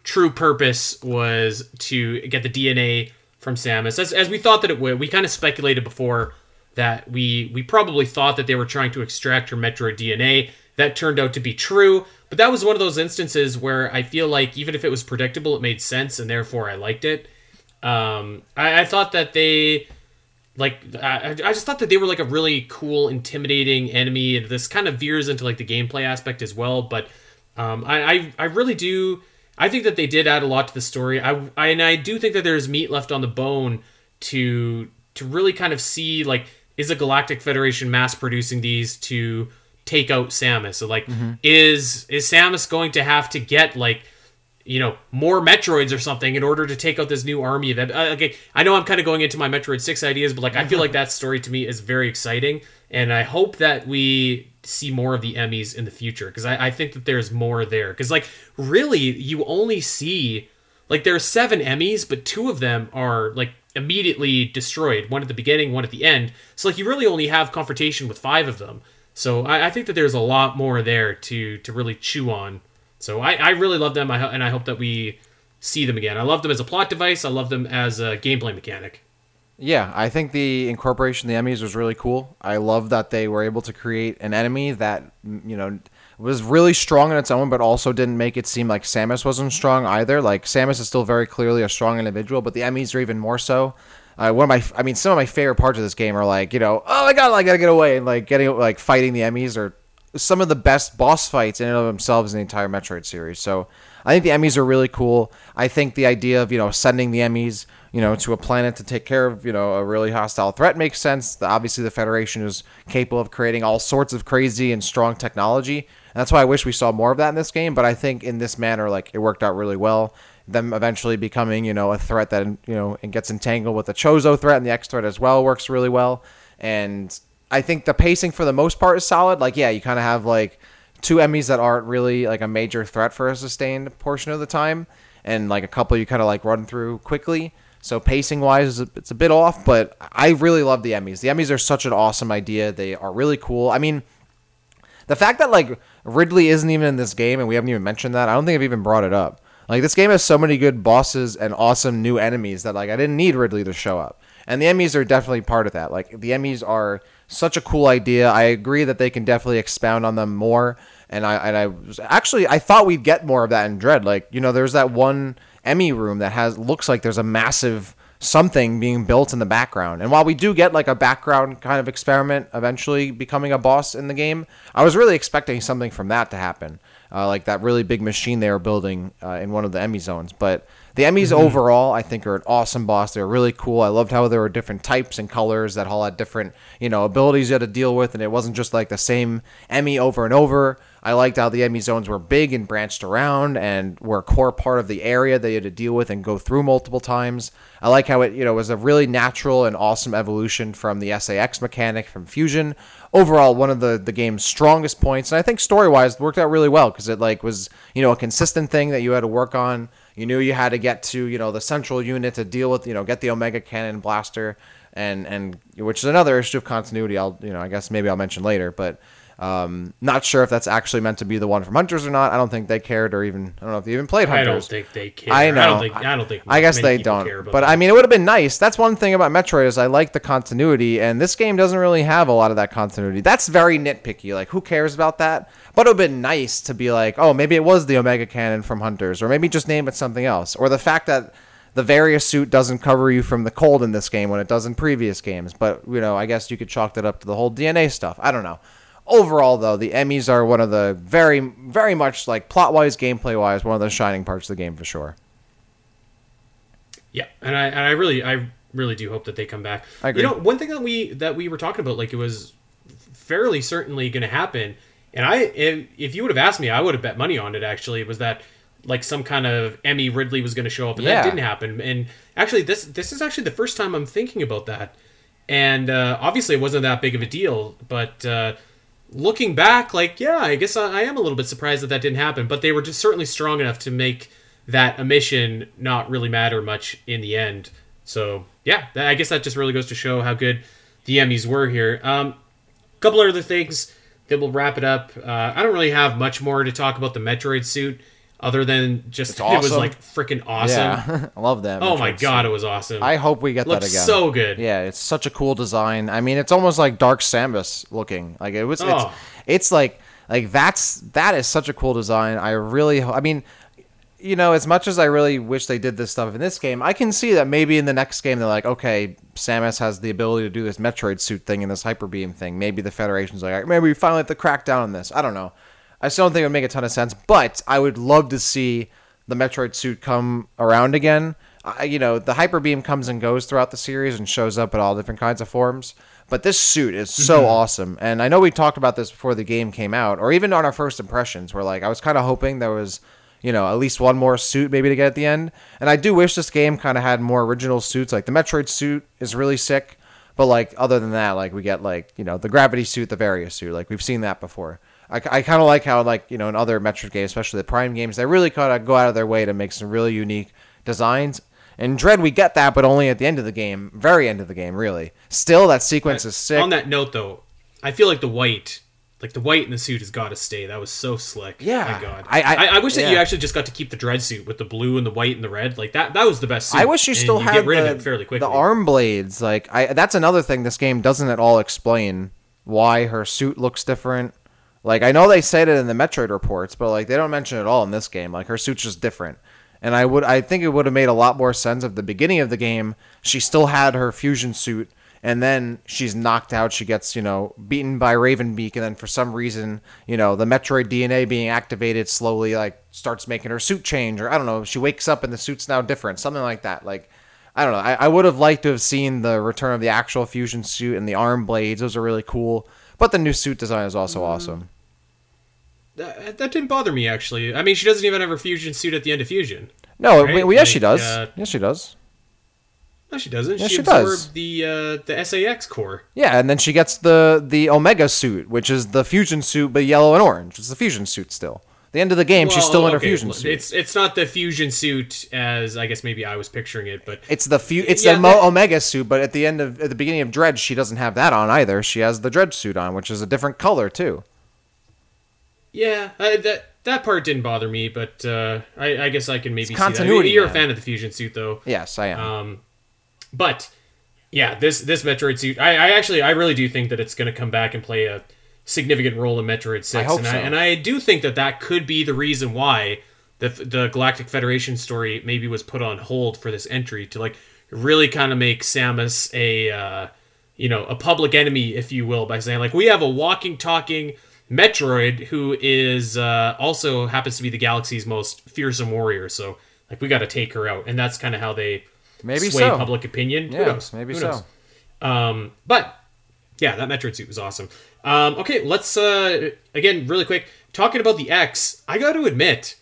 true purpose was to get the DNA from Samus, as, as we thought that it would. We kind of speculated before that we we probably thought that they were trying to extract her Metroid DNA. That turned out to be true, but that was one of those instances where I feel like even if it was predictable, it made sense, and therefore I liked it. Um, I, I thought that they like I, I just thought that they were like a really cool intimidating enemy and this kind of veers into like the gameplay aspect as well but um, I, I i really do i think that they did add a lot to the story. I, I and i do think that there's meat left on the bone to to really kind of see like is the galactic federation mass producing these to take out samus? So like is is samus going to have to get like you know more metroids or something in order to take out this new army that uh, okay i know i'm kind of going into my metroid 6 ideas but like i feel like that story to me is very exciting. And i hope that we see more of the emmys in the future because I, I think that there's more there because like really you only see like there are seven emmys but two of them are like immediately destroyed one at the beginning one at the end so like you really only have confrontation with five of them so i, I think that there's a lot more there to to really chew on so I, I really love them, I, and I hope that we see them again. I love them as a plot device. I love them as a gameplay mechanic. Yeah, I think the incorporation of the Emmys was really cool. I love that they were able to create an enemy that you know was really strong in its own, but also didn't make it seem like Samus wasn't strong either. Like Samus is still very clearly a strong individual, but the Emmys are even more so. Uh, one of my, I mean, some of my favorite parts of this game are like, you know, oh my god, I gotta get away, and like getting like fighting the Emmys are some of the best boss fights in and of themselves in the entire Metroid series. So I think the Emmys are really cool. I think the idea of you know sending the Emmys you know to a planet to take care of you know a really hostile threat makes sense. The, obviously, the Federation is capable of creating all sorts of crazy and strong technology, and that's why I wish we saw more of that in this game. But I think in this manner, like it worked out really well. Them eventually becoming you know a threat that you know and gets entangled with the Chozo threat and the X threat as well works really well. And I think the pacing for the most part is solid. Like yeah, you kind of have like two Emmys that aren't really like a major threat for a sustained portion of the time, and like a couple you kind of like run through quickly. So pacing wise, it's a bit off, but I really love the Emmys. The Emmys are such an awesome idea. They are really cool. I mean, the fact that like Ridley isn't even in this game and we haven't even mentioned that, I don't think I've even brought it up. Like this game has so many good bosses and awesome new enemies that like I didn't need Ridley to show up. And the Emmys are definitely part of that. Like the Emmys are such a cool idea. I agree that they can definitely expound on them more. And I and I was actually I thought we'd get more of that in Dread. Like you know, there's that one Emmy room that has looks like there's a massive something being built in the background. And while we do get like a background kind of experiment eventually becoming a boss in the game, I was really expecting something from that to happen. Uh, like that really big machine they were building uh, in one of the Emmy zones. But the Emmys mm-hmm. overall, I think, are an awesome boss. They're really cool. I loved how there were different types and colors that all had different, you know, abilities you had to deal with, and it wasn't just like the same Emmy over and over. I liked how the enemy zones were big and branched around and were a core part of the area that you had to deal with and go through multiple times. I like how it, you know, was a really natural and awesome evolution from the SA-X mechanic from Fusion. Overall, one of the, the game's strongest points, and I think story wise worked out really well because it like was, you know, a consistent thing that you had to work on. You knew you had to get to, you know, the central unit to deal with, you know, get the Omega Cannon blaster and and which is another issue of continuity. I'll, you know, I guess maybe I'll mention later, but um, not sure if that's actually meant to be the one from Hunters or not. I don't think they cared, or even I don't know if they even played Hunters. I don't think they care. I know. I don't think. I, don't think I guess they don't. But that. I mean, it would have been nice. That's one thing about Metroid is I like the continuity, and this game doesn't really have a lot of that continuity. That's very nitpicky. Like, who cares about that? But it would have been nice to be like, oh, maybe it was the Omega Cannon from Hunters, or maybe just name it something else, or the fact that the Varia suit doesn't cover you from the cold in this game when it does in previous games. But you know, I guess you could chalk that up to the whole DNA stuff. I don't know overall though the emmys are one of the very very much like plot wise gameplay wise one of the shining parts of the game for sure yeah and i and i really i really do hope that they come back I agree. you know one thing that we that we were talking about like it was fairly certainly going to happen and i if, if you would have asked me i would have bet money on it actually was that like some kind of emmy ridley was going to show up and yeah. that didn't happen and actually this this is actually the first time i'm thinking about that and uh, obviously it wasn't that big of a deal but uh, looking back, like, yeah, I guess I, I am a little bit surprised that that didn't happen, but they were just certainly strong enough to make that omission not really matter much in the end. So, yeah, I guess that just really goes to show how good the Emmys were here. Um, a couple other things that will wrap it up. Uh, I don't really have much more to talk about the Metroid suit other than just awesome. it was like freaking awesome. Yeah, I love that. Oh my god, it was awesome. I hope we get that again. So good. Yeah, it's such a cool design. I mean, it's almost like Dark Samus looking. Like it was. Oh. It's, it's like like that's that is such a cool design. I really. I mean. You know, as much as I really wish they did this stuff in this game, I can see that maybe in the next game they're like, okay, Samus has the ability to do this Metroid suit thing and this Hyper Beam thing. Maybe the Federation's like, maybe we finally have to crack down on this. I don't know. I still don't think it would make a ton of sense, but I would love to see the Metroid suit come around again. I, you know, the Hyper Beam comes and goes throughout the series and shows up in all different kinds of forms. But this suit is so mm-hmm. awesome, and I know we talked about this before the game came out, or even on our first impressions. Where like I was kind of hoping there was, you know, at least one more suit maybe to get at the end. And I do wish this game kind of had more original suits. Like the Metroid suit is really sick, but like other than that, like we get like you know the Gravity suit, the Varia suit. Like we've seen that before. I, I kind of like how like you know in other Metroid games, especially the Prime games, they really kind of go out of their way to make some really unique designs. In Dread, we get that, but only at the end of the game, very end of the game, really. Still, that sequence is sick. On that note, though, I feel like the white, like the white in the suit, has got to stay. That was so slick. Yeah, my God. I I, I wish that yeah. you actually just got to keep the Dread suit with the blue and the white and the red. Like that, that was the best. Suit. I wish you still you had the, fairly quickly. the arm blades. Like I, that's another thing this game doesn't at all explain why her suit looks different like I know they said it in the Metroid reports, but like they don't mention it at all in this game. Like her suit's just different. And I would I think it would have made a lot more sense if the beginning of the game she still had her fusion suit and then she's knocked out. She gets, you know, beaten by Ravenbeak, and then for some reason, you know, the Metroid DNA being activated slowly, like, starts making her suit change, or I don't know, she wakes up and the suit's now different, something like that. Like, I don't know. I, I would have liked to have seen the return of the actual fusion suit and the arm blades. Those are really cool. But the new suit design is also mm. awesome. That, that didn't bother me actually. I mean, she doesn't even have her fusion suit at the end of fusion. No, right? well, yes, like, she does. Uh, yes, she does. No, she doesn't. Yes, she, she absorbed does. the uh, the SA-X core. Yeah, and then she gets the the Omega suit, which is the fusion suit, but yellow and orange. It's the fusion suit still. The end of the game, well, she's still in her fusion suit. It's it's not the fusion suit as I guess maybe I was picturing it, but it's the fu- it's yeah, the Mo- Omega suit. But at the end of at the beginning of Dread, she doesn't have that on either. She has the Dread suit on, which is a different color too. Yeah, I, that that part didn't bother me, but uh, I, I, guess I can maybe it's continuity. You're man. a fan of the fusion suit, though. Yes, I am. Um, but yeah, this this Metroid suit, I, I actually I really do think that it's going to come back and play a significant role in Metroid Six, I and, so. I, and I do think that that could be the reason why the the Galactic Federation story maybe was put on hold for this entry to like really kind of make Samus a uh, you know a public enemy, if you will, by saying like we have a walking, talking Metroid who is uh, also happens to be the galaxy's most fearsome warrior. So like we got to take her out, and that's kind of how they maybe sway so. public opinion. Yeah, Who knows? Maybe Who so. Um, but yeah, that Metroid suit was awesome. Um, okay, let's uh, again really quick talking about the X. I got to admit,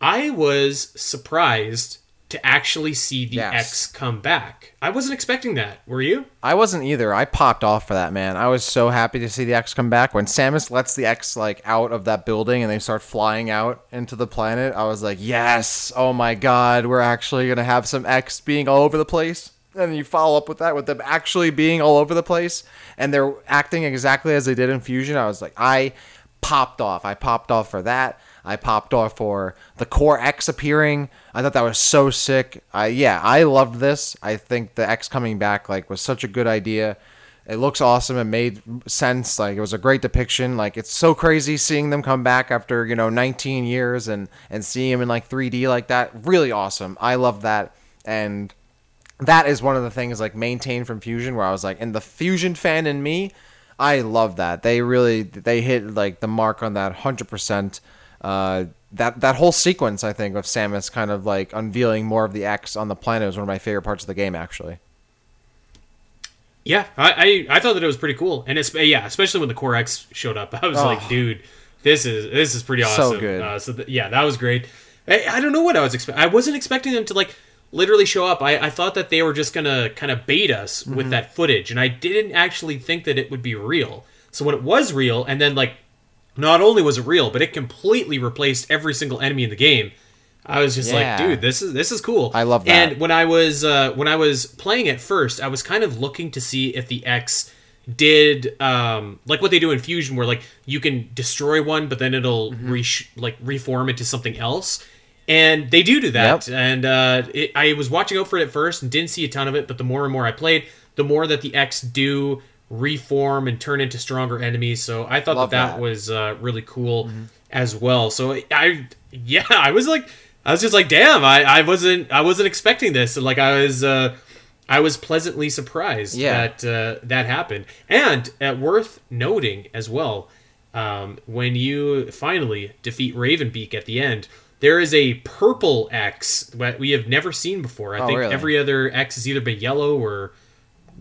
I was surprised to actually see the yes. X come back. I wasn't expecting that. Were you? I wasn't either. I popped off for that man. I was so happy to see the X come back when Samus lets the X like out of that building and they start flying out into the planet. I was like, "Yes! Oh my god, we're actually going to have some X being all over the place." And you follow up with that with them actually being all over the place and they're acting exactly as they did in Fusion. I was like, I popped off. I popped off for that. I popped off for the Core X appearing. I thought that was so sick. I yeah, I loved this. I think the X coming back like was such a good idea. It looks awesome. It made sense. Like it was a great depiction. Like it's so crazy seeing them come back after you know 19 years and and seeing them in like 3D like that. Really awesome. I love that. And that is one of the things like maintained from Fusion where I was like, and the Fusion fan in me, I love that. They really they hit like the mark on that hundred percent. Uh, that that whole sequence, I think, of Samus kind of like unveiling more of the X on the planet was one of my favorite parts of the game, actually. Yeah, I, I, I thought that it was pretty cool, and it's yeah, especially when the Core X showed up, I was oh. like, dude, this is this is pretty awesome. So good. Uh, so th- yeah, that was great. I, I don't know what I was expecting. I wasn't expecting them to like literally show up. I, I thought that they were just gonna kind of bait us with mm-hmm. that footage, and I didn't actually think that it would be real. So when it was real, and then like, not only was it real, but it completely replaced every single enemy in the game. I was just yeah. like, dude, this is this is cool. I love that. And when I was uh, when I was playing it first, I was kind of looking to see if the X did um, like what they do in Fusion, where like you can destroy one, but then it'll mm-hmm. re- like reform into something else and they do do that. Yep. And uh, it, I was watching out for it at first and didn't see a ton of it, but the more and more I played, the more that the X do reform and turn into stronger enemies. So I thought that, that, that was uh, really cool mm-hmm. as well. So I, yeah, I was like, I was just like, damn, I, I wasn't, I wasn't expecting this. Like I was, uh, I was pleasantly surprised yeah. that uh, that happened. And uh, worth noting as well, um, when you finally defeat Ravenbeak at the end there is a purple X that we have never seen before. I oh, think really? every other X has either been yellow or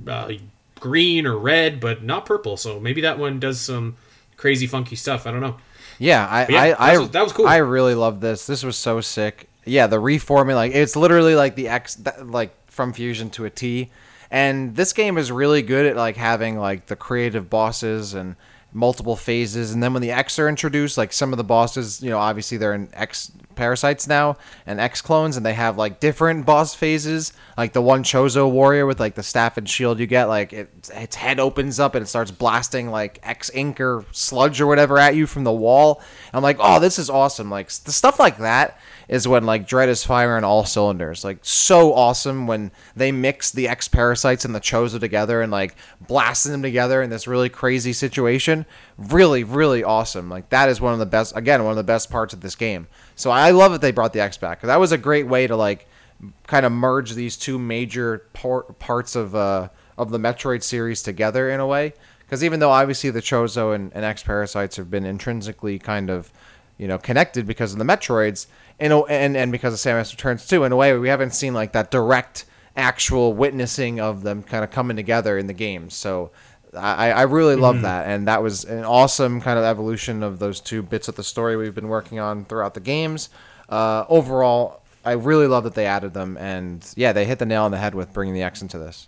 uh, green or red, but not purple. So maybe that one does some crazy funky stuff. I don't know. Yeah, I, yeah, I, that, I, was, that was cool. I really love this. This was so sick. Yeah, the reforming, like it's literally like the X, like from Fusion to a T. And this game is really good at like having like the creative bosses and multiple phases and then when the x are introduced like some of the bosses you know obviously they're in x parasites now and x clones and they have like different boss phases like the one chozo warrior with like the staff and shield you get like it, its head opens up and it starts blasting like x ink or sludge or whatever at you from the wall i'm like oh this is awesome like the stuff like that is when like Dread is firing all cylinders. Like so awesome when they mix the X parasites and the Chozo together and like blasting them together in this really crazy situation. Really, really awesome. Like that is one of the best. Again, one of the best parts of this game. So I love that they brought the X back. That was a great way to like kind of merge these two major par- parts of uh, of the Metroid series together in a way. Because even though obviously the Chozo and, and X Parasites have been intrinsically kind of, you know, connected because of the Metroids, in a, and and because of Samus Returns too, in a way we haven't seen like that direct actual witnessing of them kind of coming together in the games. So I, I really love Mm-hmm. that, and that was an awesome kind of evolution of those two bits of the story we've been working on throughout the games. Uh, overall, I really love that they added them, and yeah, they hit the nail on the head with bringing the X into this.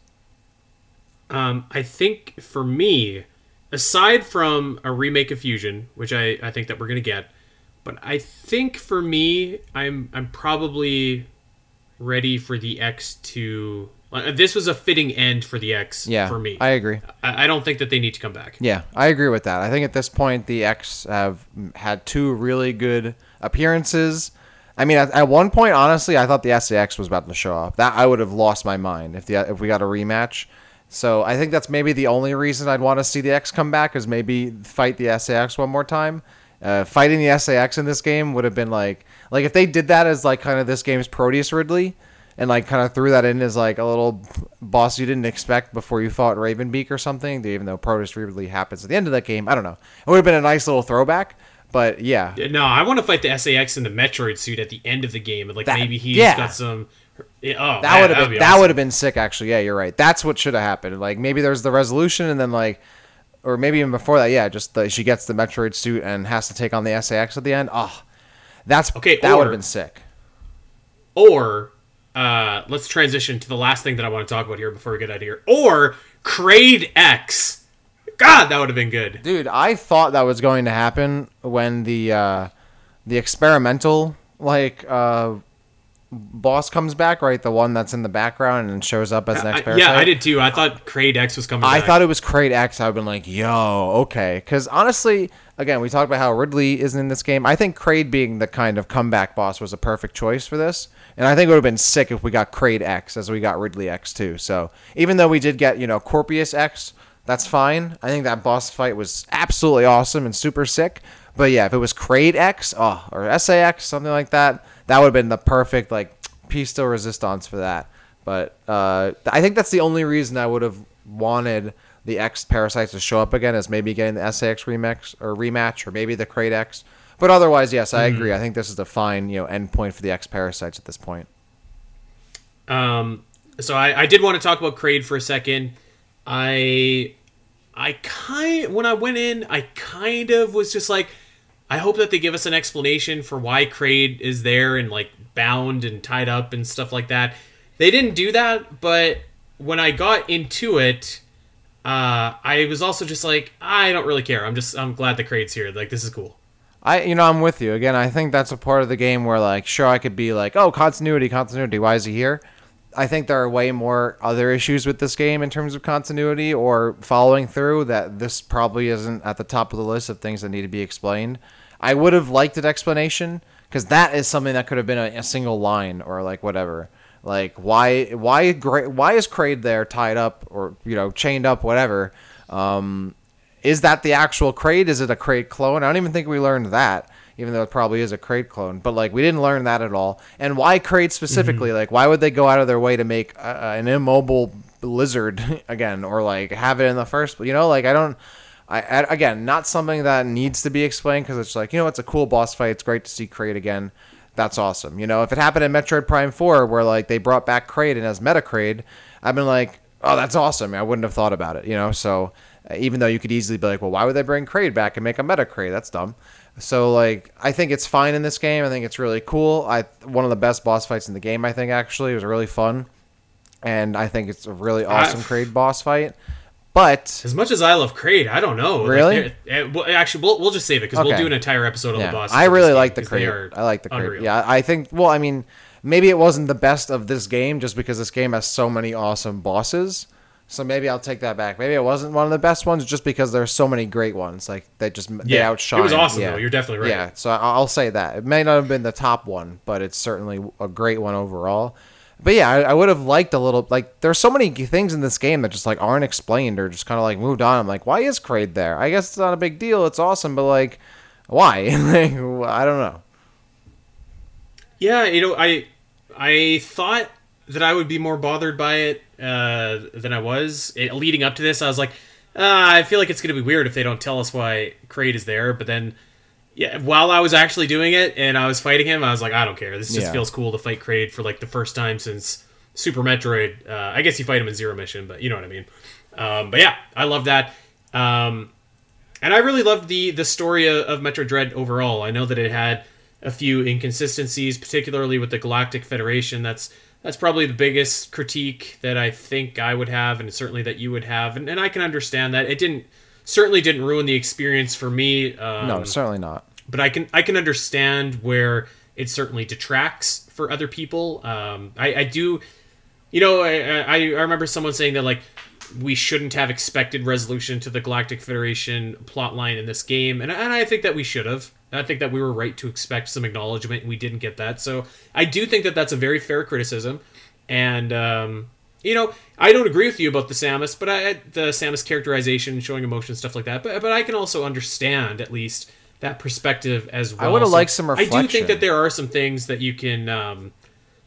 Um, I think for me, aside from a remake of Fusion, which I, I think that we're gonna get, but I think for me, I'm I'm probably ready for the X to. Uh, this was a fitting end for the X Yeah, for me. I agree. I, I don't think that they need to come back. Yeah, I agree with that. I think at this point the X have had two really good appearances. I mean, at, at one point, honestly, I thought the SA-X was about to show up. That I would have lost my mind if the if we got a rematch. So I think that's maybe the only reason I'd want to see the X come back is maybe fight the SA-X one more time. Uh, fighting the SA-X in this game would have been like like if they did that as like kind of this game's Proteus Ridley and like kind of threw that in as like a little boss you didn't expect before you fought Ravenbeak or something. Even though Proteus really happens at the end of that game, I don't know. It would have been a nice little throwback. But yeah, No, I want to fight the SA-X in the Metroid suit at the end of the game, and like That- maybe he's yeah. got some. Yeah, Oh, that would have been be that awesome. would have been sick. Actually, yeah, you're right. That's what should have happened. Like maybe there's the resolution, and then like, or maybe even before that, yeah, just the, she gets the Metroid suit and has to take on the SA-X at the end. Oh, that's Okay, That would have been sick. Or uh, let's transition to the last thing that I want to talk about here before we get out of here. Or Kraid X. God, that would have been good. Dude, I thought that was going to happen when the uh, the experimental like uh, boss comes back, right? The one that's in the background and shows up as next yeah. I did too. I thought Kraid X was coming. I back. thought it was Kraid X. I've been like, yo, okay. Because honestly, again, we talked about how Ridley isn't in this game. I think Kraid being the kind of comeback boss was a perfect choice for this. And I think it would have been sick if we got Kraid X as we got Ridley X too. So even though we did get, you know, Corpius X, that's fine. I think that boss fight was absolutely awesome and super sick. But yeah, if it was Kraid X oh, or SA-X, something like that, that would have been the perfect, like, piece de resistance for that. But uh, I think that's the only reason I would have wanted the X parasites to show up again, is maybe getting the SA-X remix or rematch, or maybe the Kraid X. But otherwise, yes, I agree. I think this is the fine, you know, end point for the X parasites at this point. Um, so I, I did want to talk about Kraid for a second. I I kind when I went in, I kind of was just like, I hope that they give us an explanation for why Kraid is there and like bound and tied up and stuff like that. They didn't do that, but when I got into it, uh, I was also just like, I don't really care. I'm just I'm glad the Kraid's here. Like this is cool. I, you know, I'm with you. Again, I think that's a part of the game where, like, sure, I could be like, oh, continuity, continuity. Why is he here? I think there are way more other issues with this game in terms of continuity or following through that this probably isn't at the top of the list of things that need to be explained. I would have liked an explanation because that is something that could have been a, a single line or like whatever. Like why why why is Kraid there tied up or you know chained up whatever? Um, is that the actual Kraid? Is it a Kraid clone? I don't even think we learned that, even though it probably is a Kraid clone. But like, we didn't learn that at all. And why Kraid specifically? Like, why would they go out of their way to make uh, an immobile lizard again, or like have it in the first? You know, like I don't. I, again, not something that needs to be explained because it's like you know, it's a cool boss fight. It's great to see Kraid again. That's awesome. You know, if it happened in Metroid Prime Four, where like they brought back Kraid and as Meta Kraid, I've been like, oh, that's awesome. I wouldn't have thought about it. You know, so uh, even though you could easily be like, well, why would they bring Kraid back and make a Meta Kraid? That's dumb. So like, I think it's fine in this game. I think it's really cool. I one of the best boss fights in the game. I think actually it was really fun, and I think it's a really awesome Kraid boss fight. But As much as I love Kraid, I don't know. Really? they're- eh, well, actually, we'll, we'll just save it because we'll do an entire episode on yeah, the boss. I really like the Kraid. I like the Kraid. Yeah, I think. Well, I mean, maybe it wasn't the best of this game just because this game has so many awesome bosses. So maybe I'll take that back. Maybe it wasn't one of the best ones just because there's so many great ones. Like they just they Yeah, outshine. it was awesome yeah. though. You're definitely right. Yeah, so I'll say that it may not have been the top one, but it's certainly a great one overall. But yeah, I, I would have liked a little like there's so many things in this game that just like aren't explained or just kind of like moved on. I'm like, why is Kraid there? I guess it's not a big deal. It's awesome, but like, why? like, I don't know. Yeah, you know, I I thought that I would be more bothered by it uh, than I was it, leading up to this. I was like, uh, I feel like it's going to be weird if they don't tell us why Kraid is there. But then, yeah, while I was actually doing it and I was fighting him, I was like, I don't care. This just Yeah. feels cool to fight Kraid for like the first time since Super Metroid. Uh, I guess you fight him in Zero Mission, but you know what I mean. Um, but yeah, I love that. Um, and I really loved the the story of, of Metroid Dread overall. I know that it had a few inconsistencies, particularly with the Galactic Federation. That's that's probably the biggest critique that I think I would have, and certainly that you would have. And, and I can understand that it didn't certainly didn't ruin the experience for me. Um, no, certainly not. but I can I can understand where it certainly detracts for other people. Um, I, I do, you know, I, I I remember someone saying that like we shouldn't have expected resolution to the Galactic Federation plotline in this game, and, and I think that we should have. I think that we were right to expect some acknowledgement, and we didn't get that. So I do think that that's a very fair criticism, and um, you know, I don't agree with you about the Samus, but I the Samus characterization, showing emotion, stuff like that. But but I can also understand at least that perspective as well. I would've liked some reflection. I do think that there are some things that you can um,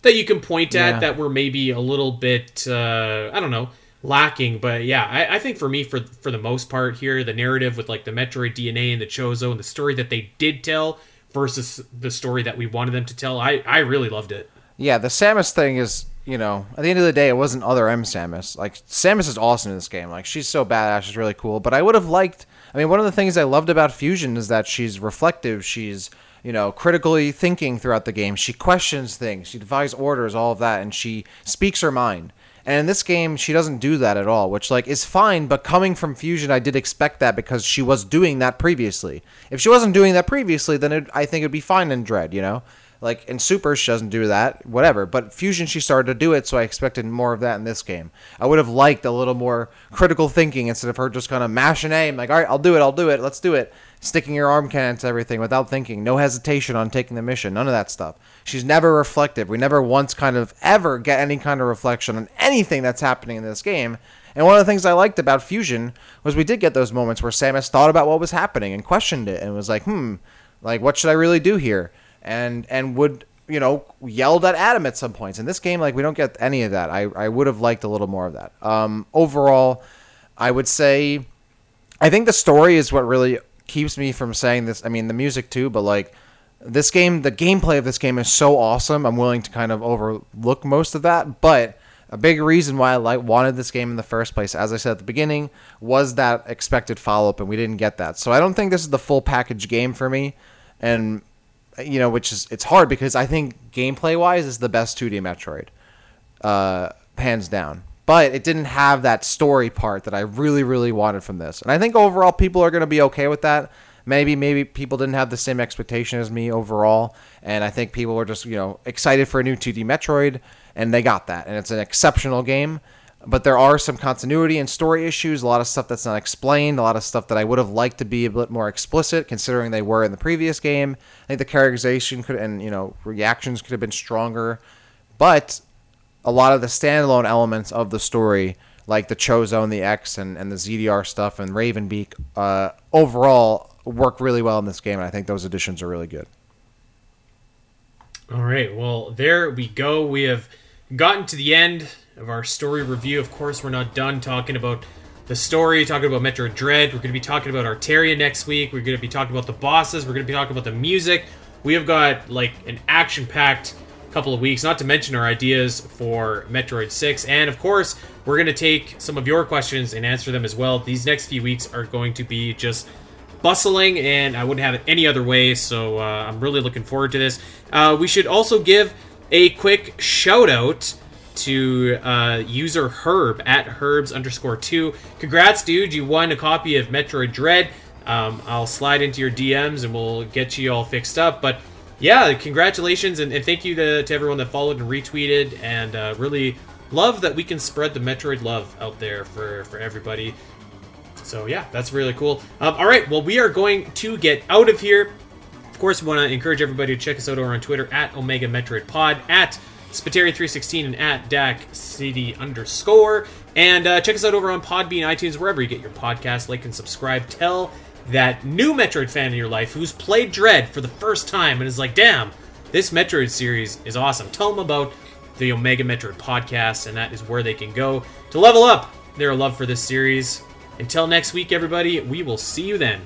that you can point at Yeah. that were maybe a little bit uh, I don't know lacking. But yeah, I, I think for me, for for the most part here, the narrative with like the Metroid DNA and the Chozo and the story that they did tell versus the story that we wanted them to tell, I I really loved it. Yeah, the Samus thing is, you know, at the end of the day, it wasn't other M Samus. Like Samus is awesome in this game. Like she's so badass, she's really cool. But I would have liked. I mean, one of the things I loved about Fusion is that she's reflective. She's you know critically thinking throughout the game. She questions things. She defies orders, all of that, and she speaks her mind. And in this game, she doesn't do that at all, which like is fine. But coming from Fusion, I did expect that because she was doing that previously. If she wasn't doing that previously, then it, I think it'd be fine in Dread. You know, like in Super, she doesn't do that, whatever. But Fusion, she started to do it, so I expected more of that in this game. I would have liked a little more critical thinking instead of her just kind of mashing aim, like, all right, I'll do it, I'll do it, let's do it. Sticking your arm cannon to everything without thinking, no hesitation on taking the mission, none of that stuff. She's never reflective. We never once kind of ever get any kind of reflection on anything that's happening in this game. And one of the things I liked about Fusion was we did get those moments where Samus thought about what was happening and questioned it and was like, hmm, like what should I really do here? And and would you know yelled at Adam at some points. In this game, like we don't get any of that. I I would have liked a little more of that. Um, overall, I would say I think the story is what really keeps me from saying this. I mean, the music too, but like this game, the gameplay of this game is so awesome. I'm willing to kind of overlook most of that, but a big reason why I like wanted this game in the first place, as I said at the beginning, was that expected follow up, and we didn't get that. So I don't think this is the full package game for me, and you know, which is it's hard because I think gameplay wise is the best 2D Metroid uh, hands down. But it didn't have that story part that I really, really wanted from this. And I think overall people are going to be okay with that. Maybe, maybe people didn't have the same expectation as me overall. And I think people were just, you know, excited for a new 2D Metroid, and they got that. And it's an exceptional game. But there are some continuity and story issues, a lot of stuff that's not explained, a lot of stuff that I would have liked to be a bit more explicit, considering they were in the previous game. I think the characterization could and you know reactions could have been stronger, but a lot of the standalone elements of the story, like the Chozo and the X and, and the ZDR stuff and Ravenbeak, uh, overall work really well in this game, and I think those additions are really good. All right, well, there we go. We have gotten to the end of our story review. Of course, we're not done talking about the story, talking about Metroid Dread. We're going to be talking about Artaria next week. We're going to be talking about the bosses. We're going to be talking about the music. We have got like an action packed couple of weeks, not to mention our ideas for Metroid 6. And of course, we're going to take some of your questions and answer them as well. These next few weeks are going to be just bustling, and I wouldn't have it any other way. So uh, I'm really looking forward to this. Uh, we should also give a quick shout out to uh, user Herb at Herbs underscore two. Congrats, dude! You won a copy of Metroid Dread. Um, I'll slide into your DMs and we'll get you all fixed up. But yeah, congratulations and, and thank you to, to everyone that followed and retweeted. And uh, really love that we can spread the Metroid love out there for for everybody. So yeah, that's really cool. Um, all right, well we are going to get out of here. Of course, we want to encourage everybody to check us out over on Twitter at Omega Metroid Pod, at Spiteri316, and at Dak underscore. And uh, check us out over on Podbean, iTunes, wherever you get your podcast. Like and subscribe. Tell that new Metroid fan in your life who's played Dread for the first time and is like, damn, this Metroid series is awesome. Tell them about the Omega Metroid podcast, and that is where they can go to level up their love for this series. Until next week, everybody, we will see you then.